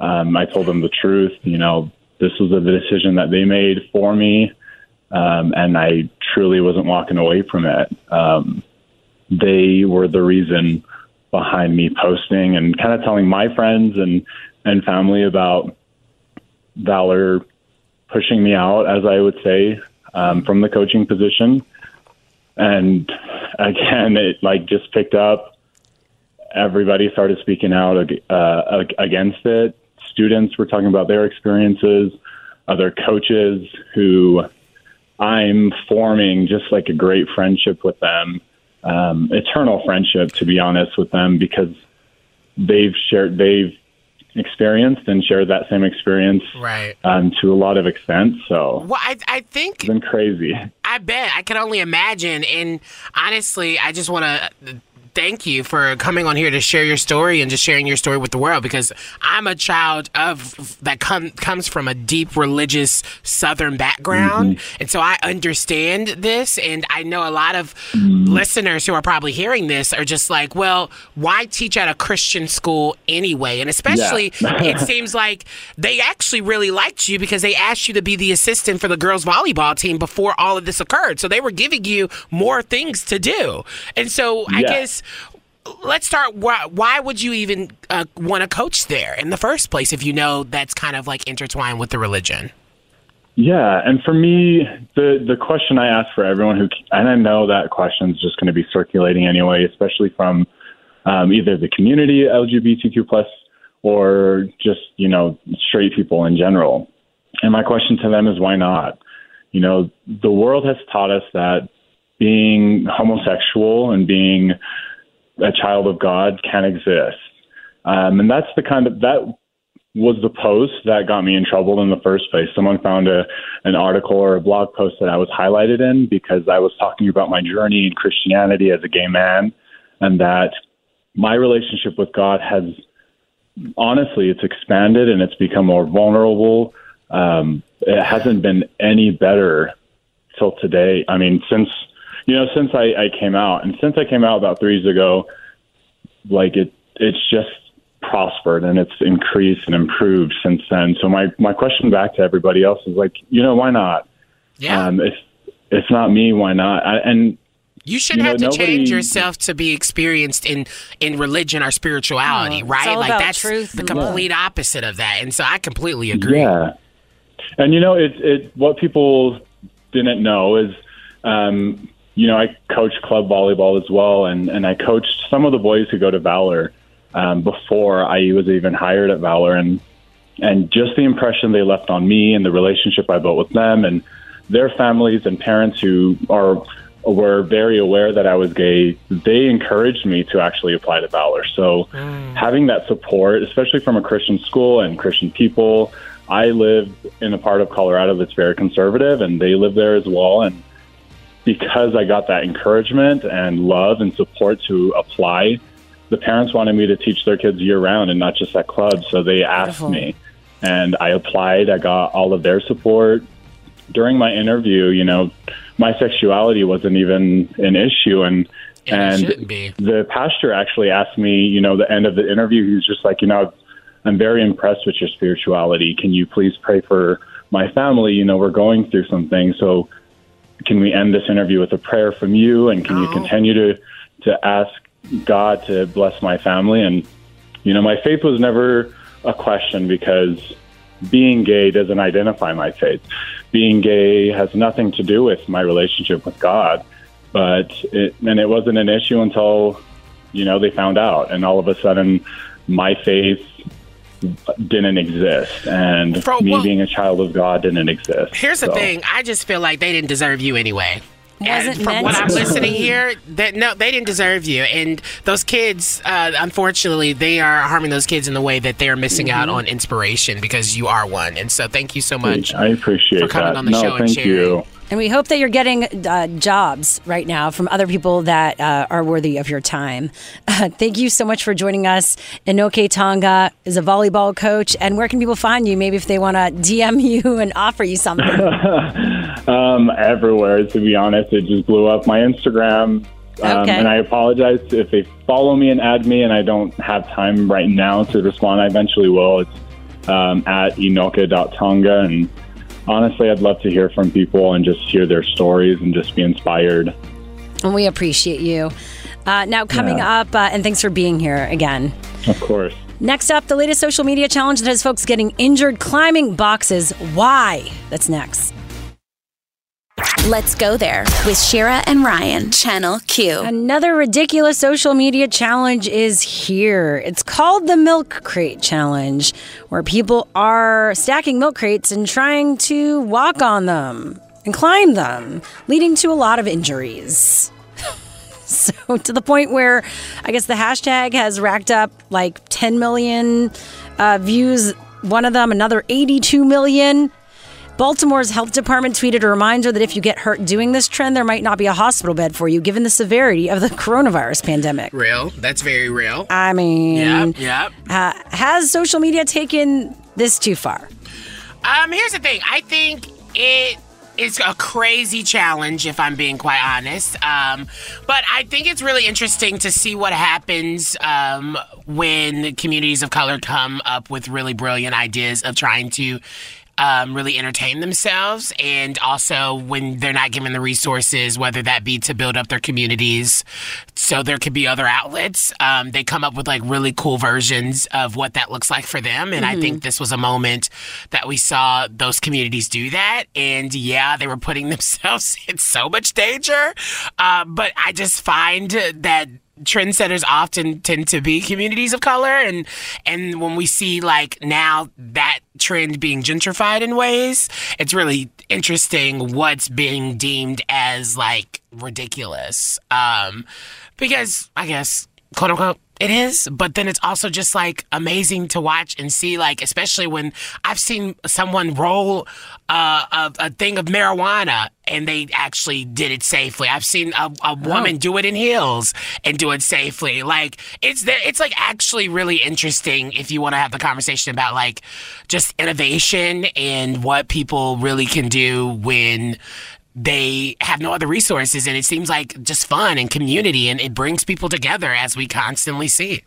Um, I told them the truth. You know, this was a decision that they made for me. Um, and I truly wasn't walking away from it. Um, they were the reason behind me posting and kind of telling my friends and and family about Valor pushing me out, as I would say, um, from the coaching position. And again, it like just picked up. Everybody started speaking out uh, against it. Students were talking about their experiences. Other coaches who I'm forming just like a great friendship with them um, eternal friendship, to be honest with them, because they've shared, they've experienced and shared that same experience Right. um, to a lot of extent. So Well, I, I think it's been crazy. I bet. I can only imagine. And honestly, I just want to thank you for coming on here to share your story and just sharing your story with the world because I'm a child of that com- comes from a deep religious Southern background. Mm-hmm. And so I understand this. And I know a lot of mm-hmm. listeners who are probably hearing this are just like, well, why teach at a Christian school anyway? And especially, Yeah. it seems like they actually really liked you because they asked you to be the assistant for the girls volleyball team before all of this occurred. So they were giving you more things to do. And so I guess let's start. Why, why would you even uh, want to coach there in the first place if you know that's kind of like intertwined with the religion? Yeah, and for me, the the question I ask for everyone who, and I know that question is just going to be circulating anyway, especially from um, either the community LGBTQ plus or just you know straight people in general. And my question to them is, why not? You know, the world has taught us that being homosexual and being a child of God can exist, um, and that's the kind of that was the post that got me in trouble in the first place. Someone found a an article or a blog post that I was highlighted in because I was talking about my journey in Christianity as a gay man and that my relationship with God has honestly it's expanded and it's become more vulnerable. Um, it hasn't been any better till today. I mean, since you know, since I, I came out and since I came out about three years ago, like it it's just prospered and it's increased and improved since then. So my my question back to everybody else is like, you know, why not? Yeah. Um, if it's not me, why not? I, and You shouldn't You know, have to nobody- change yourself to be experienced in in religion or spirituality, No, right? like that's truth the and complete opposite of that. And so I completely agree. Yeah. and you know, it it what people didn't know is, um, you know, I coach club volleyball as well, and and I coached some of the boys who go to Valor um, before I was even hired at Valor, and and just the impression they left on me and the relationship I built with them and their families and parents who are were very aware that I was gay, they encouraged me to actually apply to Valor. So having that support, especially from a Christian school and Christian people, I live in a part of Colorado that's very conservative and they live there as well. And because I got that encouragement and love and support to apply, the parents wanted me to teach their kids year round and not just at clubs. So they asked me and I applied. I got all of their support. During my interview, you know, my sexuality wasn't even an issue and and the pastor actually asked me, you know, the end of the interview, he was just like, you know, I'm very impressed with your spirituality. Can you please pray for my family? You know, we're going through something. So can we end this interview with a prayer from you? And can you oh. continue to to ask God to bless my family? And you know my faith was never a question because being gay doesn't identify my faith. Being gay has nothing to do with my relationship with God but it and it wasn't an issue until you know they found out. And all of a sudden my faith didn't exist and Bro, me well- being a child of God didn't exist Here's the thing. I just feel like they didn't deserve you anyway. Wasn't from what I'm to. listening here, that no, they didn't deserve you. And those kids, uh, unfortunately, they are harming those kids in the way that they are missing out Mhm. on inspiration because you are one. And so, thank you so much. I appreciate for coming that. on the no, show and thank sharing. you. And we hope that you're getting uh, jobs right now from other people that uh, are worthy of your time. Uh, thank you so much for joining us. Inoke Tonga is a volleyball coach. And where can people find you? Maybe if they want to DM you and offer you something. um, everywhere, to be honest. It just blew up my Instagram. Um, Okay. And I apologize if they follow me and add me, and I don't have time right now to respond. I eventually will. It's um, at inoka.tonga. And honestly, I'd love to hear from people and just hear their stories and just be inspired. and we appreciate you. Uh, now, coming Yeah. up, uh, and thanks for being here again. Of course. Next up, the latest social media challenge that has folks getting injured climbing boxes. Why? That's next. Let's go there with Shira and Ryan, Channel Q. Another ridiculous social media challenge is here. It's called the Milk Crate Challenge, where people are stacking milk crates and trying to walk on them and climb them, leading to a lot of injuries. so, to the point where I guess the hashtag has racked up like 10 million uh, views, one of them, another 82 million. Baltimore's health department tweeted a reminder that if you get hurt doing this trend, there might not be a hospital bed for you, given the severity of the coronavirus pandemic. Real. That's very real. I mean, Yep, yep. uh, has social media taken this too far? Um, here's the thing. I think it is a crazy challenge, if I'm being quite honest. Um, but I think it's really interesting to see what happens um, when communities of color come up with really brilliant ideas of trying to. Um, really entertain themselves, and also when they're not given the resources, whether that be to build up their communities, so there could be other outlets. Um, they come up with like really cool versions of what that looks like for them, and I Mm-hmm. Mhm. think this was a moment that we saw those communities do that. And yeah, they were putting themselves in so much danger. Uh, but I just find that trendsetters often tend to be communities of color. And and when we see like now that trend being gentrified in ways it's really interesting what's being deemed as like ridiculous. Um because i guess quote unquote it is but then it's also just like amazing to watch and see like especially when i've seen someone roll uh, a, a thing of marijuana and they actually did it safely. I've seen a, a woman do it in heels and do it safely. Like it's there it's like actually really interesting if you want to have the conversation about like just innovation and what people really can do when they have no other resources and it seems like just fun and community and it brings people together as we constantly see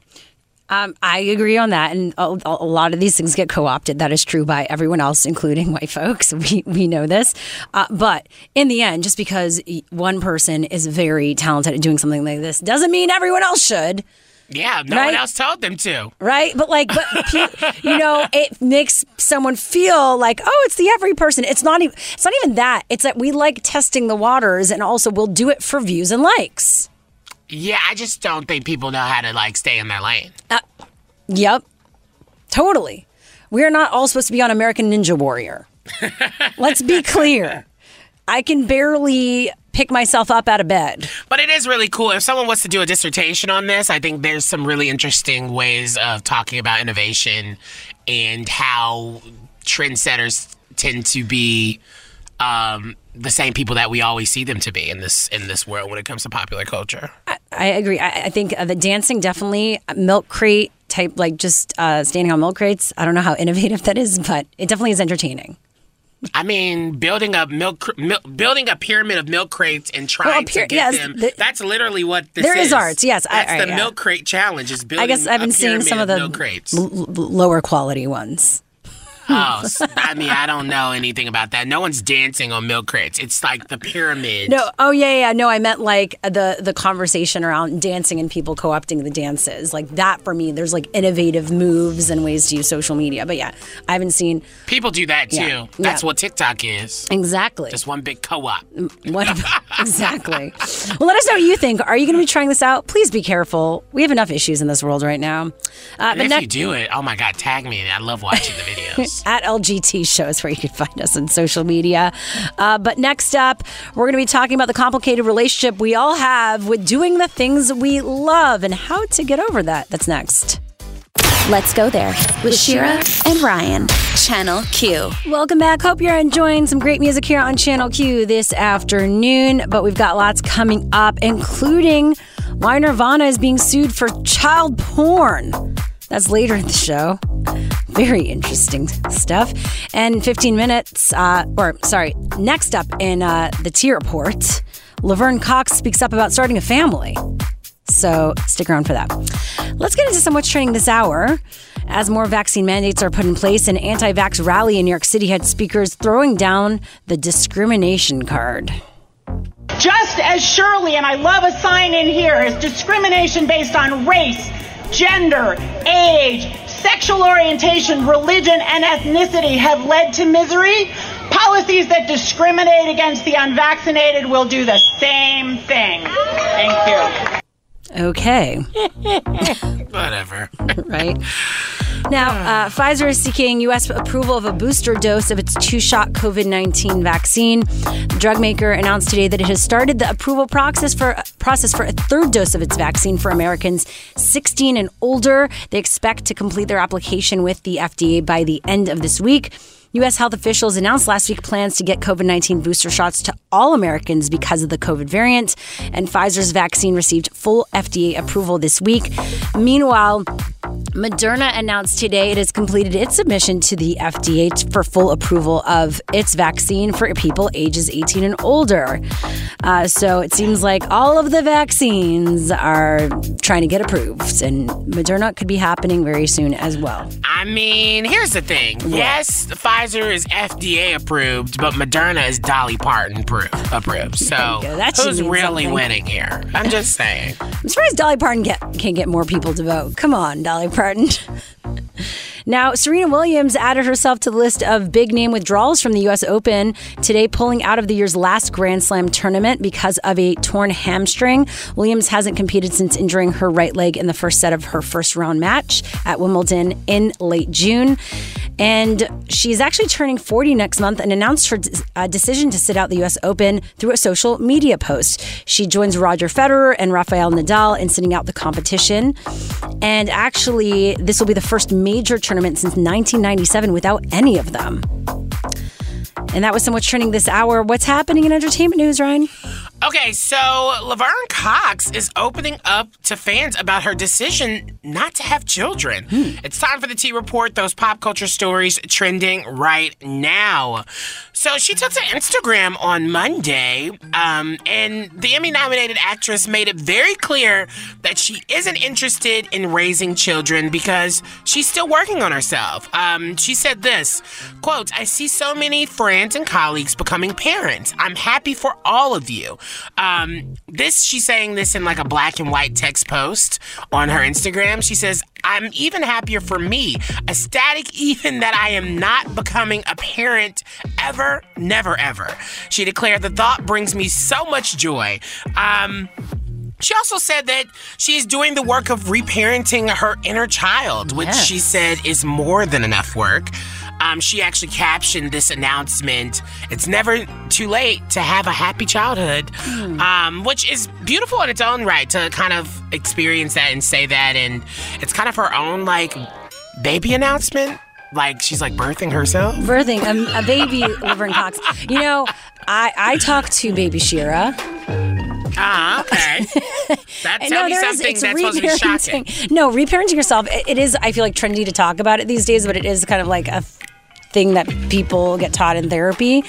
Um, I agree on that, and a, a lot of these things get co-opted. That is true by everyone else, including white folks. We we know this, uh, but in the end, just because one person is very talented at doing something like this doesn't mean everyone else should. Yeah, no Right? one else told them to. right? But like, but you know, it makes someone feel like, oh, it's the every person. It's not even. It's not even that. It's that we like testing the waters, and also we'll do it for views and likes. Yeah, I just don't think people know how to like stay in their lane. Uh, yep, totally. We're not all supposed to be on American Ninja Warrior. Let's be clear. I can barely pick myself up out of bed. But it is really cool. If someone wants to do a dissertation on this, I think there's some really interesting ways of talking about innovation and how trendsetters tend to be um, the same people that we always see them to be in this in this world when it comes to popular culture. I agree. I, I think uh, the dancing definitely milk crate type, like just uh, standing on milk crates. I don't know how innovative that is, but it definitely is entertaining. I mean, building a milk, milk building a pyramid of milk crates and trying Well, pyra- to get yes, them. the- that's literally what this is. There is arts, yes. That's I- the yeah. milk crate challenge. Is building I guess I've been seeing some of the milk crates. l- l- lower quality ones. Oh, I mean, I don't know anything about that. No one's dancing on milk crates. It's like the pyramid. No, oh yeah, yeah. No, I meant like the the conversation around dancing and people co-opting the dances. Like that for me, there's like innovative moves and ways to use social media. But yeah, I haven't seen People do that too. Yeah, That's yeah. what TikTok is. exactly Just one big co-op. what exactly. Well, let us know what you think. Are you going to be trying this out? Please be careful. We have enough issues in this world right now. Uh, but if next- you do it, oh my God, tag me. I love watching the videos. at LGT shows where you can find us on social media. Uh, but next up, we're going to be talking about the complicated relationship we all have with doing the things we love and how to get over that. That's next. Let's go there with Shira and Ryan, Channel Q. Welcome back. Hope you're enjoying some great music here on Channel Q this afternoon. But we've got lots coming up, including why Nirvana is being sued for child porn. That's later in the show. Very interesting stuff. And 15 minutes, uh, or sorry, next up in uh, the T report, Laverne Cox speaks up about starting a family. So stick around for that. Let's get into some what's trending this hour. As more vaccine mandates are put in place, an anti vax rally in New York City had speakers throwing down the discrimination card. Just as surely, and I love a sign in here, is discrimination based on race, gender, age, sexual orientation, religion, and ethnicity have led to misery, policies that discriminate against the unvaccinated will do the same thing. Thank you. Okay. Whatever. right? Now, uh, Pfizer is seeking U.S. approval of a booster dose of its two shot COVID 19 vaccine. The drug maker announced today that it has started the approval process for, process for a third dose of its vaccine for Americans 16 and older. They expect to complete their application with the FDA by the end of this week. U.S. health officials announced last week plans to get COVID 19 booster shots to all Americans because of the COVID variant, and Pfizer's vaccine received full FDA approval this week. Meanwhile, Moderna announced today it has completed its submission to the FDA for full approval of its vaccine for people ages 18 and older. Uh, so it seems like all of the vaccines are trying to get approved, and Moderna could be happening very soon as well. I mean, here's the thing. Yes, Pfizer is FDA approved, but Moderna is Dolly Parton pro- approved. So who's really something. winning here? I'm just saying. I'm surprised Dolly Parton get, can get more people to vote. Come on, Dolly Parton. Now, Serena Williams added herself to the list of big name withdrawals from the U.S. Open today, pulling out of the year's last Grand Slam tournament because of a torn hamstring. Williams hasn't competed since injuring her right leg in the first set of her first round match at Wimbledon in late June. And she's actually turning 40 next month and announced her uh, decision to sit out the U.S. Open through a social media post. She joins Roger Federer and Rafael Nadal in sitting out the competition. And actually, this will be the first major tournament since 1997 without any of them. And that was so much trending this hour. What's happening in entertainment news, Ryan? Okay, so Laverne Cox is opening up to fans about her decision not to have children. It's time for the T Report, those pop culture stories trending right now. So she took to Instagram on Monday, um, and the Emmy nominated actress made it very clear that she isn't interested in raising children because she's still working on herself. Um, she said this quote, I see so many friends and colleagues becoming parents. I'm happy for all of you. Um, this she's saying this in like a black and white text post on her Instagram. She says, "I'm even happier for me, ecstatic even that I am not becoming a parent ever, never ever." She declared, "The thought brings me so much joy." Um, she also said that she's doing the work of reparenting her inner child, which Yes. she said is more than enough work. Um, she actually captioned this announcement. It's never too late to have a happy childhood, um, which is beautiful in its own right to kind of experience that and say that. And it's kind of her own like baby announcement. Like she's like birthing herself. Birthing a, a baby Laverne Cox. You know, I I talked to baby Shira. Ah, okay. That And tell me something it's that's supposed to be shocking. reparenting. No, reparenting yourself. It, it is. I feel like trendy to talk about it these days, but it is kind of like a thing that people get taught in therapy,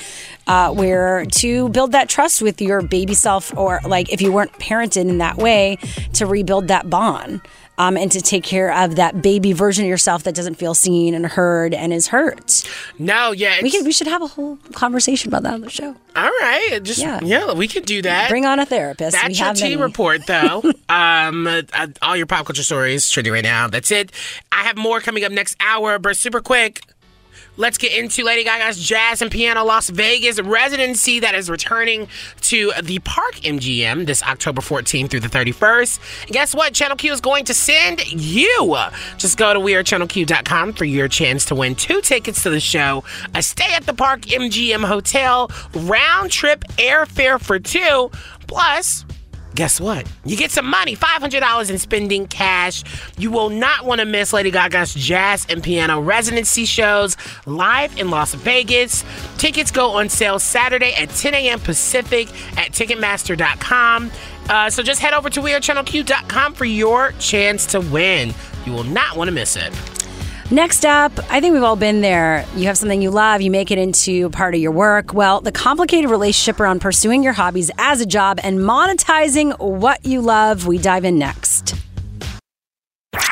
uh, where to build that trust with your baby self, or like if you weren't parented in that way, to rebuild that bond. Um, and to take care of that baby version of yourself that doesn't feel seen and heard and is hurt. No, yeah, we could we should have a whole conversation about that on the show. All right, just Yeah. yeah, we could do that. Bring on a therapist. That's we your many. report, though. um, uh, uh, all your pop culture stories trending right now. That's it. I have more coming up next hour, but super quick. Let's get into Lady Gaga's Jazz and Piano Las Vegas residency that is returning to the Park MGM this October 14th through the 31st. And guess what? Channel Q is going to send you. Just go to wearechannelq.com for your chance to win two tickets to the show, a stay at the Park MGM Hotel, round trip airfare for two, plus guess what? You get some money, $500 in spending cash. You will not want to miss Lady Gaga's jazz and piano residency shows live in Las Vegas. Tickets go on sale Saturday at 10 a.m. Pacific at Ticketmaster.com. Uh, so just head over to WeAreChannelQ.com for your chance to win. You will not want to miss it. Next up, I think we've all been there. You have something you love, you make it into part of your work. Well, the complicated relationship around pursuing your hobbies as a job and monetizing what you love. We dive in next.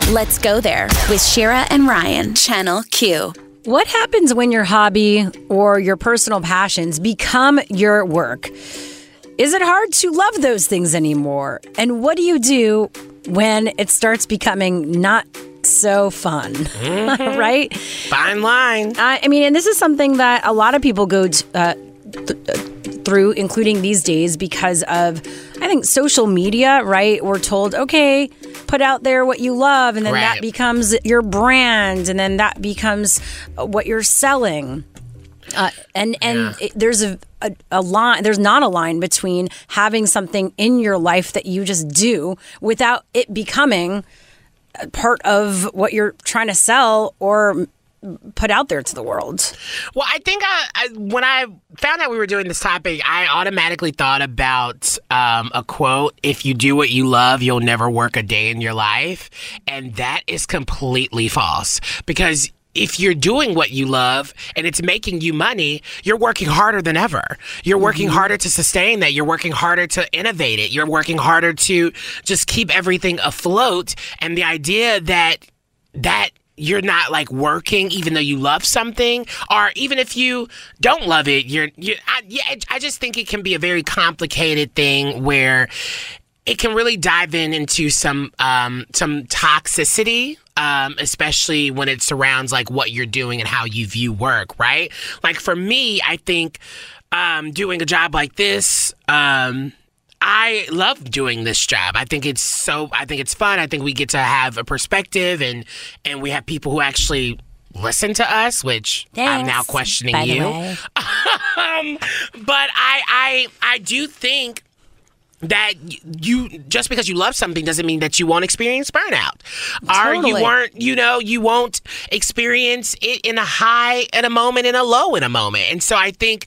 Let's go there with Shira and Ryan, Channel Q. What happens when your hobby or your personal passions become your work? Is it hard to love those things anymore? And what do you do when it starts becoming not so fun? right? Fine line. I I mean, and this is something that a lot of people go uh, th- uh, through, including these days, because of, I think, social media, right? We're told, okay, put out there what you love, and then that becomes your brand, and then that becomes what you're selling. Uh, and and it, there's a, a a line there's not a line between having something in your life that you just do without it becoming part of what you're trying to sell or put out there to the world. Well, I think I, I, when I found out we were doing this topic, I automatically thought about um, a quote If you do what you love, you'll never work a day in your life. And that is completely false because. If you're doing what you love and it's making you money, you're working harder than ever. You're working harder to sustain that. You're working harder to innovate it. You're working harder to just keep everything afloat. And the idea that that you're not like working even though you love something or even if you don't love it you're you I, yeah I just think it can be a very complicated thing where it can really dive in into some um some toxicity um, especially when it surrounds like what you're doing and how you view work, right? Like for me, I think um, doing a job like this, um, I love doing this job. I think it's so. I think it's fun. I think we get to have a perspective, and and we have people who actually listen to us, which I'm now questioning you. um, but I I I do think that you just because you love something doesn't mean that you won't experience burnout. Or you weren't you know you won't experience it in a high at a moment and a low in a moment. And so i think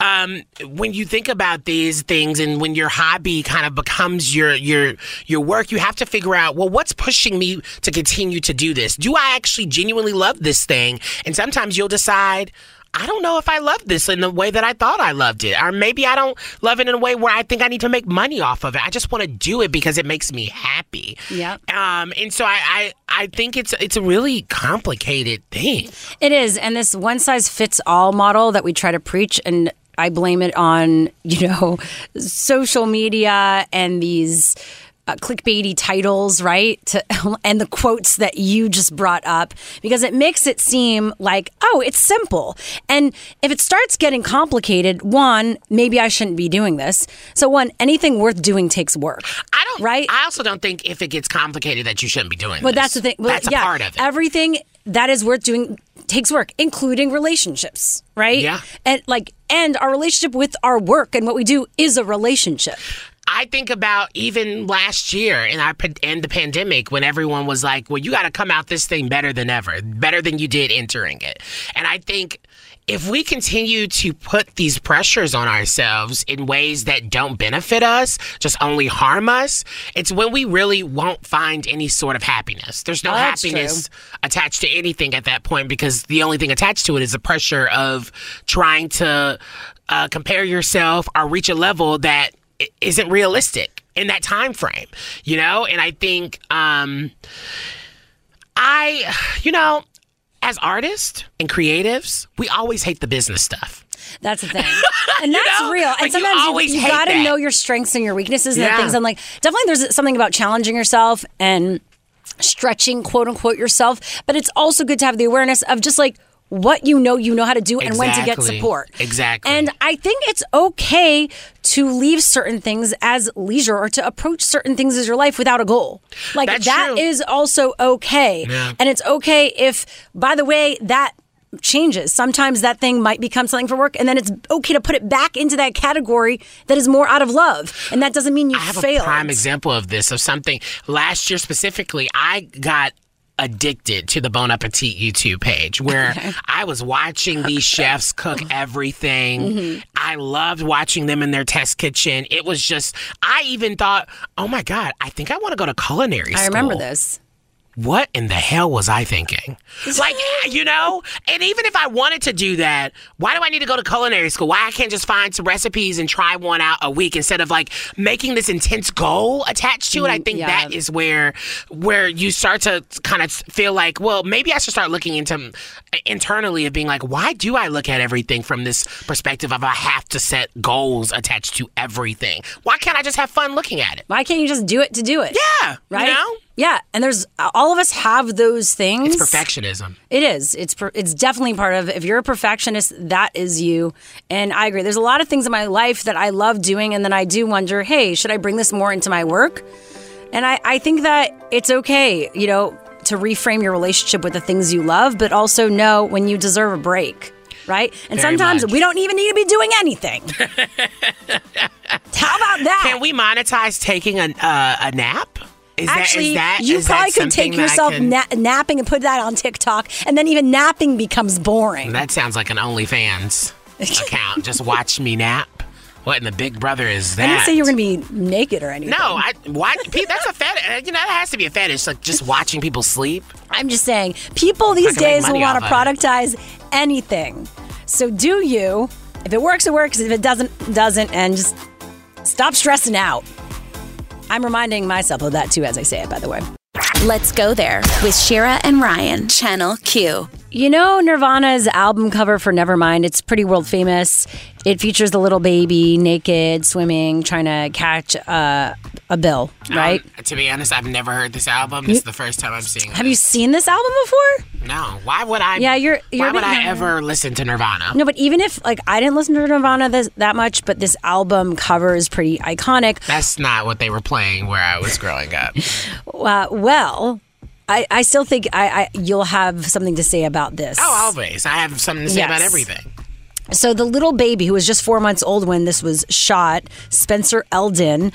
um, when you think about these things and when your hobby kind of becomes your your your work you have to figure out well what's pushing me to continue to do this? Do i actually genuinely love this thing? And sometimes you'll decide I don't know if I love this in the way that I thought I loved it. Or maybe I don't love it in a way where I think I need to make money off of it. I just want to do it because it makes me happy. Yeah. Um, and so I, I, I think it's it's a really complicated thing. It is, and this one size fits all model that we try to preach and I blame it on, you know, social media and these uh, clickbaity titles, right? To, and the quotes that you just brought up because it makes it seem like, oh, it's simple. And if it starts getting complicated, one, maybe I shouldn't be doing this. So, one, anything worth doing takes work. I don't. Right. I also don't think if it gets complicated that you shouldn't be doing. But this. that's the thing. Well, that's yeah, a part of it. Everything that is worth doing takes work, including relationships, right? Yeah. And like, and our relationship with our work and what we do is a relationship. I think about even last year in our and the pandemic when everyone was like, "Well, you got to come out this thing better than ever, better than you did entering it." And I think if we continue to put these pressures on ourselves in ways that don't benefit us, just only harm us, it's when we really won't find any sort of happiness. There's no Oh, happiness attached to anything at that point because the only thing attached to it is the pressure of trying to uh, compare yourself or reach a level that isn't realistic in that time frame, you know? And I think um I you know, as artists and creatives, we always hate the business stuff. That's the thing. And that's know? real. And you sometimes you, you hate got to that. know your strengths and your weaknesses and Yeah. things. And like, definitely there's something about challenging yourself and stretching, quote unquote, yourself. But it's also good to have the awareness of just like what you know you know how to do and when to get support. Exactly. And I think it's okay to leave certain things as leisure or to approach certain things as your life without a goal. Like That's that true. is also okay. Yeah. And it's okay if, by the way, that changes. Sometimes that thing might become something for work, and then it's okay to put it back into that category that is more out of love. And that doesn't mean you I have failed. a prime example of this of something last year specifically. I got addicted to the Bon Appetit YouTube page where I was watching these chefs cook everything. Mm-hmm. I loved watching them in their test kitchen. It was just I even thought, "Oh my god, I think I want to go to culinary I school." remember this. What in the hell was I thinking? Like, you know, and even if I wanted to do that, why do I need to go to culinary school? Why I can't just find some recipes and try one out a week instead of like making this intense goal attached to it? I mm, think yeah. that is where where you start to kind of feel like, well, maybe I should start looking into internally of being like, why do I look at everything from this perspective of I have to set goals attached to everything? Why can't I just have fun looking at it? Why can't you just do it to do it? Yeah, Right? You know? Yeah. And there's all of us have those things. It's perfectionism. It is. It's per, it's definitely part of. If you're a perfectionist, that is you. And I agree. There's a lot of things in my life that I love doing, and then I do wonder, hey, should I bring this more into my work? And I, I think that it's okay, you know, to reframe your relationship with the things you love, but also know when you deserve a break, right? And Very sometimes much. we don't even need to be doing anything. How about that? Can we monetize taking a uh, a nap? Is Actually, that, is that you probably could take something that I yourself can- na- napping and put that on TikTok, and then even napping becomes boring. That sounds like an OnlyFans account. Just watch me nap. What in the Big Brother is that? I didn't say you were going to be naked or anything. No, I why Pete, that's a fetish. Uh, you know, that has to be a fetish. Like just watching people sleep. I'm just saying, people these I can make days will want to of it. productize anything. So do you? If it works, it works. If it doesn't, doesn't. And just stop stressing out. I'm reminding myself of that too as I say it, by the way. Let's go there with Shira and Ryan, Channel Q. You know Nirvana's album cover for Nevermind? It's pretty world famous. It features the little baby naked, swimming, trying to catch uh, a bill, right? Um, to be honest, I've never heard this album. This is the first time I'm seeing it. Have you seen this album before? No. Why would I? Yeah, you're- you're why would I ever listen to Nirvana? No, but even if like I didn't listen to Nirvana this, that much, but this album cover is pretty iconic. That's not what they were playing where I was growing up. Uh, well, I, I still think I, I you'll have something to say about this. Oh, always. I have something to say about everything. So the little baby who was just four months old when this was shot, Spencer Elden.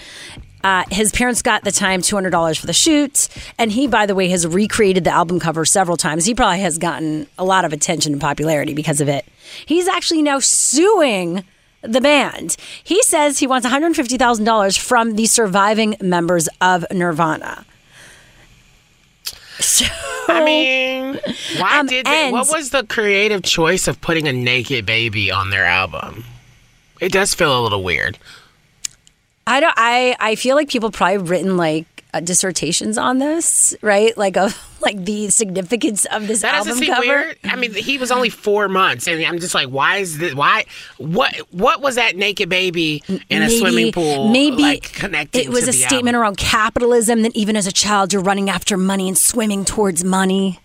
Uh, his parents got the time two hundred dollars for the shoot, and he, by the way, has recreated the album cover several times. He probably has gotten a lot of attention and popularity because of it. He's actually now suing the band. He says he wants one hundred fifty thousand dollars from the surviving members of Nirvana. So, I mean, why Um, did they, what was the creative choice of putting a naked baby on their album? It does feel a little weird. I don't. I I feel like people probably written like uh, dissertations on this, right? Like of like the significance of this That album cover. weird. I mean, he was only four months, and I'm just like, why is this? Why? What? What was that naked baby in a swimming pool? Maybe like, connecting it was a statement around capitalism that even as a child you're running after money and swimming towards money.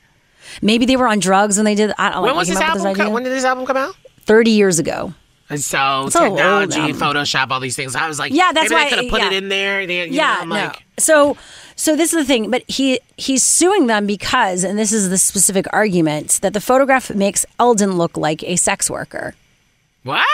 Maybe they were on drugs when they did. I don't know. When like, was this album? idea. Come, when did this album come out? Thirty years ago. And so It's a old technology. Um, Photoshop, all these things. I was like, Yeah, that's why- they could have put yeah. it in there. They, yeah, know, I'm no. like, So, so this is the thing, but he he's suing them because, and this is the specific argument that the photograph makes Elden look like a sex worker. what?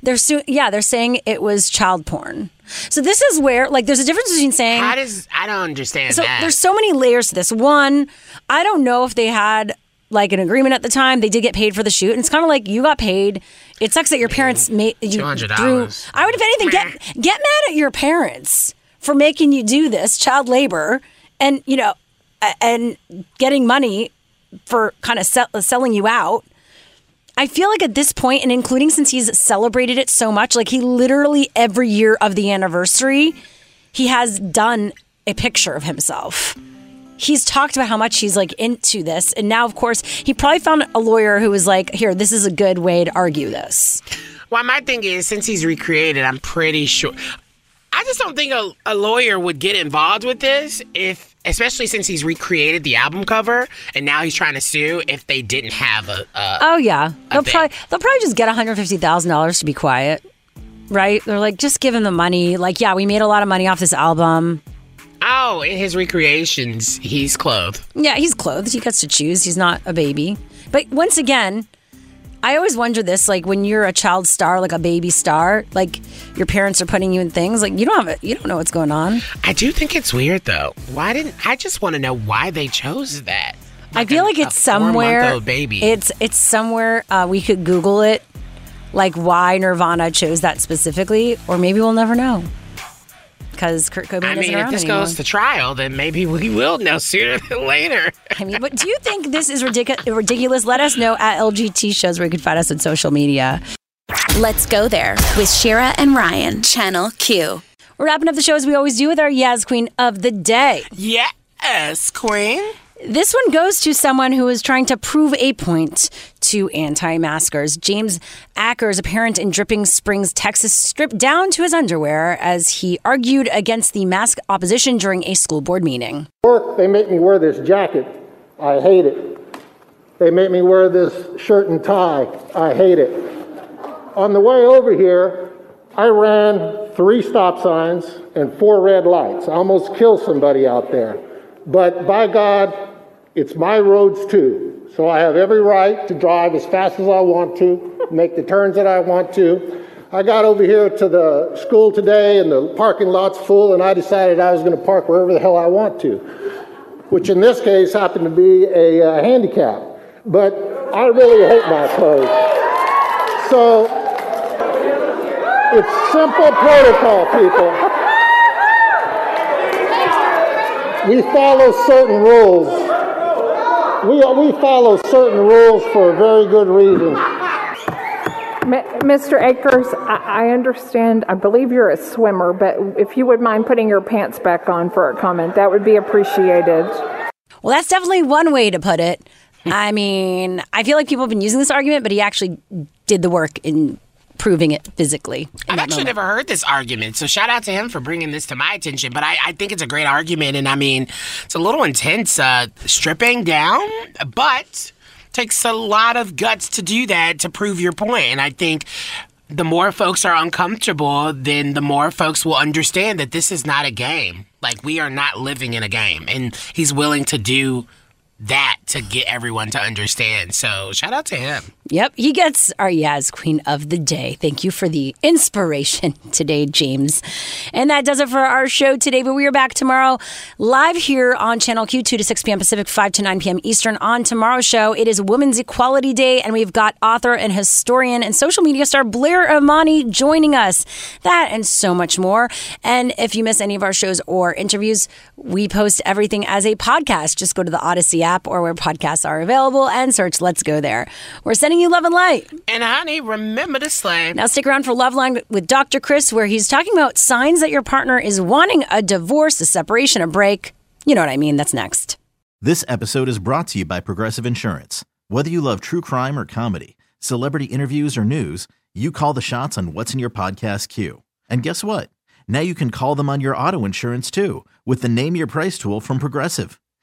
They're su- yeah, they're saying it was child porn. So this is where like there's a difference between saying How does I don't understand so that. there's so many layers to this. One, I don't know if they had like an agreement at the time. They did get paid for the shoot, and it's kind of like you got paid. It sucks that your parents made you $200. I would, if anything, get get mad at your parents for making you do this child labor, and you know, and getting money for kind of sell, uh, selling you out. I feel like at this point, and including since he's celebrated it so much, like he literally every year of the anniversary, he has done a picture of himself. He's talked about how much he's like into this. And now, of course, he probably found a lawyer who was like, here, this is a good way to argue this. Well, my thing is, since he's recreated, I'm pretty sure. I just don't think a, a lawyer would get involved with this if, especially since he's recreated the album cover and now he's trying to sue if they didn't have a. a Oh, yeah. They'll thing. probably, they'll probably just get $150,000 to be quiet. Right? They're like, just give him the money. Like, yeah, we made a lot of money off this album. Oh, in his recreations, he's clothed. Yeah, he's clothed. He gets to choose. He's not a baby. But once again, I always wonder this like when you're a child star, like a baby star, like your parents are putting you in things, like you don't have it, you don't know what's going on. I do think it's weird though. Why didn't I just want to know why they chose that? I feel like it's somewhere. baby. It's it's somewhere uh, we could Google it, like why Nirvana chose that specifically, or maybe we'll never know because Kurt Cobain I isn't mean, if this anymore. goes to trial, then maybe we will know sooner than later. I mean, but do you think this is ridiculous? Ridiculous? Let us know at LGT shows where you can find us on social media. Let's go there with Shira and Ryan, Channel Q. We're wrapping up the show as we always do with our Yaz Queen of the Day. Yes, Queen. This one goes to someone who is trying to prove a point to anti maskers. James Akers, a parent in Dripping Springs, Texas, stripped down to his underwear as he argued against the mask opposition during a school board meeting. Work, they make me wear this jacket. I hate it. They make me wear this shirt and tie. I hate it. On the way over here, I ran three stop signs and four red lights. I almost killed somebody out there. But by God, it's my roads too. So I have every right to drive as fast as I want to, make the turns that I want to. I got over here to the school today and the parking lot's full, and I decided I was going to park wherever the hell I want to which in this case happened to be a uh, handicap. But I really hate my clothes. So it's simple protocol, people. We follow certain rules. We, we follow certain rules for a very good reason. Mr. Akers, I, I understand. I believe you're a swimmer, but if you would mind putting your pants back on for a comment, that would be appreciated. Well, that's definitely one way to put it. I mean, I feel like people have been using this argument, but he actually did the work in proving it physically. I've actually moment. never heard this argument, so shout out to him for bringing this to my attention. But I, I think it's a great argument, and I mean, it's a little intense, uh, stripping down, but takes a lot of guts to do that to prove your point. And I think the more folks are uncomfortable, then the more folks will understand that this is not a game. Like we are not living in a game, and he's willing to do that to get everyone to understand. So shout out to him. Yep, he gets our Yaz Queen of the Day. Thank you for the inspiration today, James. And that does it for our show today. But we are back tomorrow live here on Channel Q, 2 to 6 p.m. Pacific, 5 to 9 p.m. Eastern. On tomorrow's show, it is Women's Equality Day, and we've got author and historian and social media star Blair Imani joining us. That and so much more. And if you miss any of our shows or interviews, we post everything as a podcast. Just go to the Audacy app app or where podcasts are available and search Let's Go There. We're sending you love and light. And honey, remember to slay. Now stick around for Love Line with Dr. Chris, where he's talking about signs that your partner is wanting a divorce, a separation, a break. You know what I mean. That's next. This episode is brought to you by Progressive Insurance. Whether you love true crime or comedy, celebrity interviews or news, you call the shots on what's in your podcast queue. And guess what? Now you can call them on your auto insurance too with the Name Your Price tool from Progressive.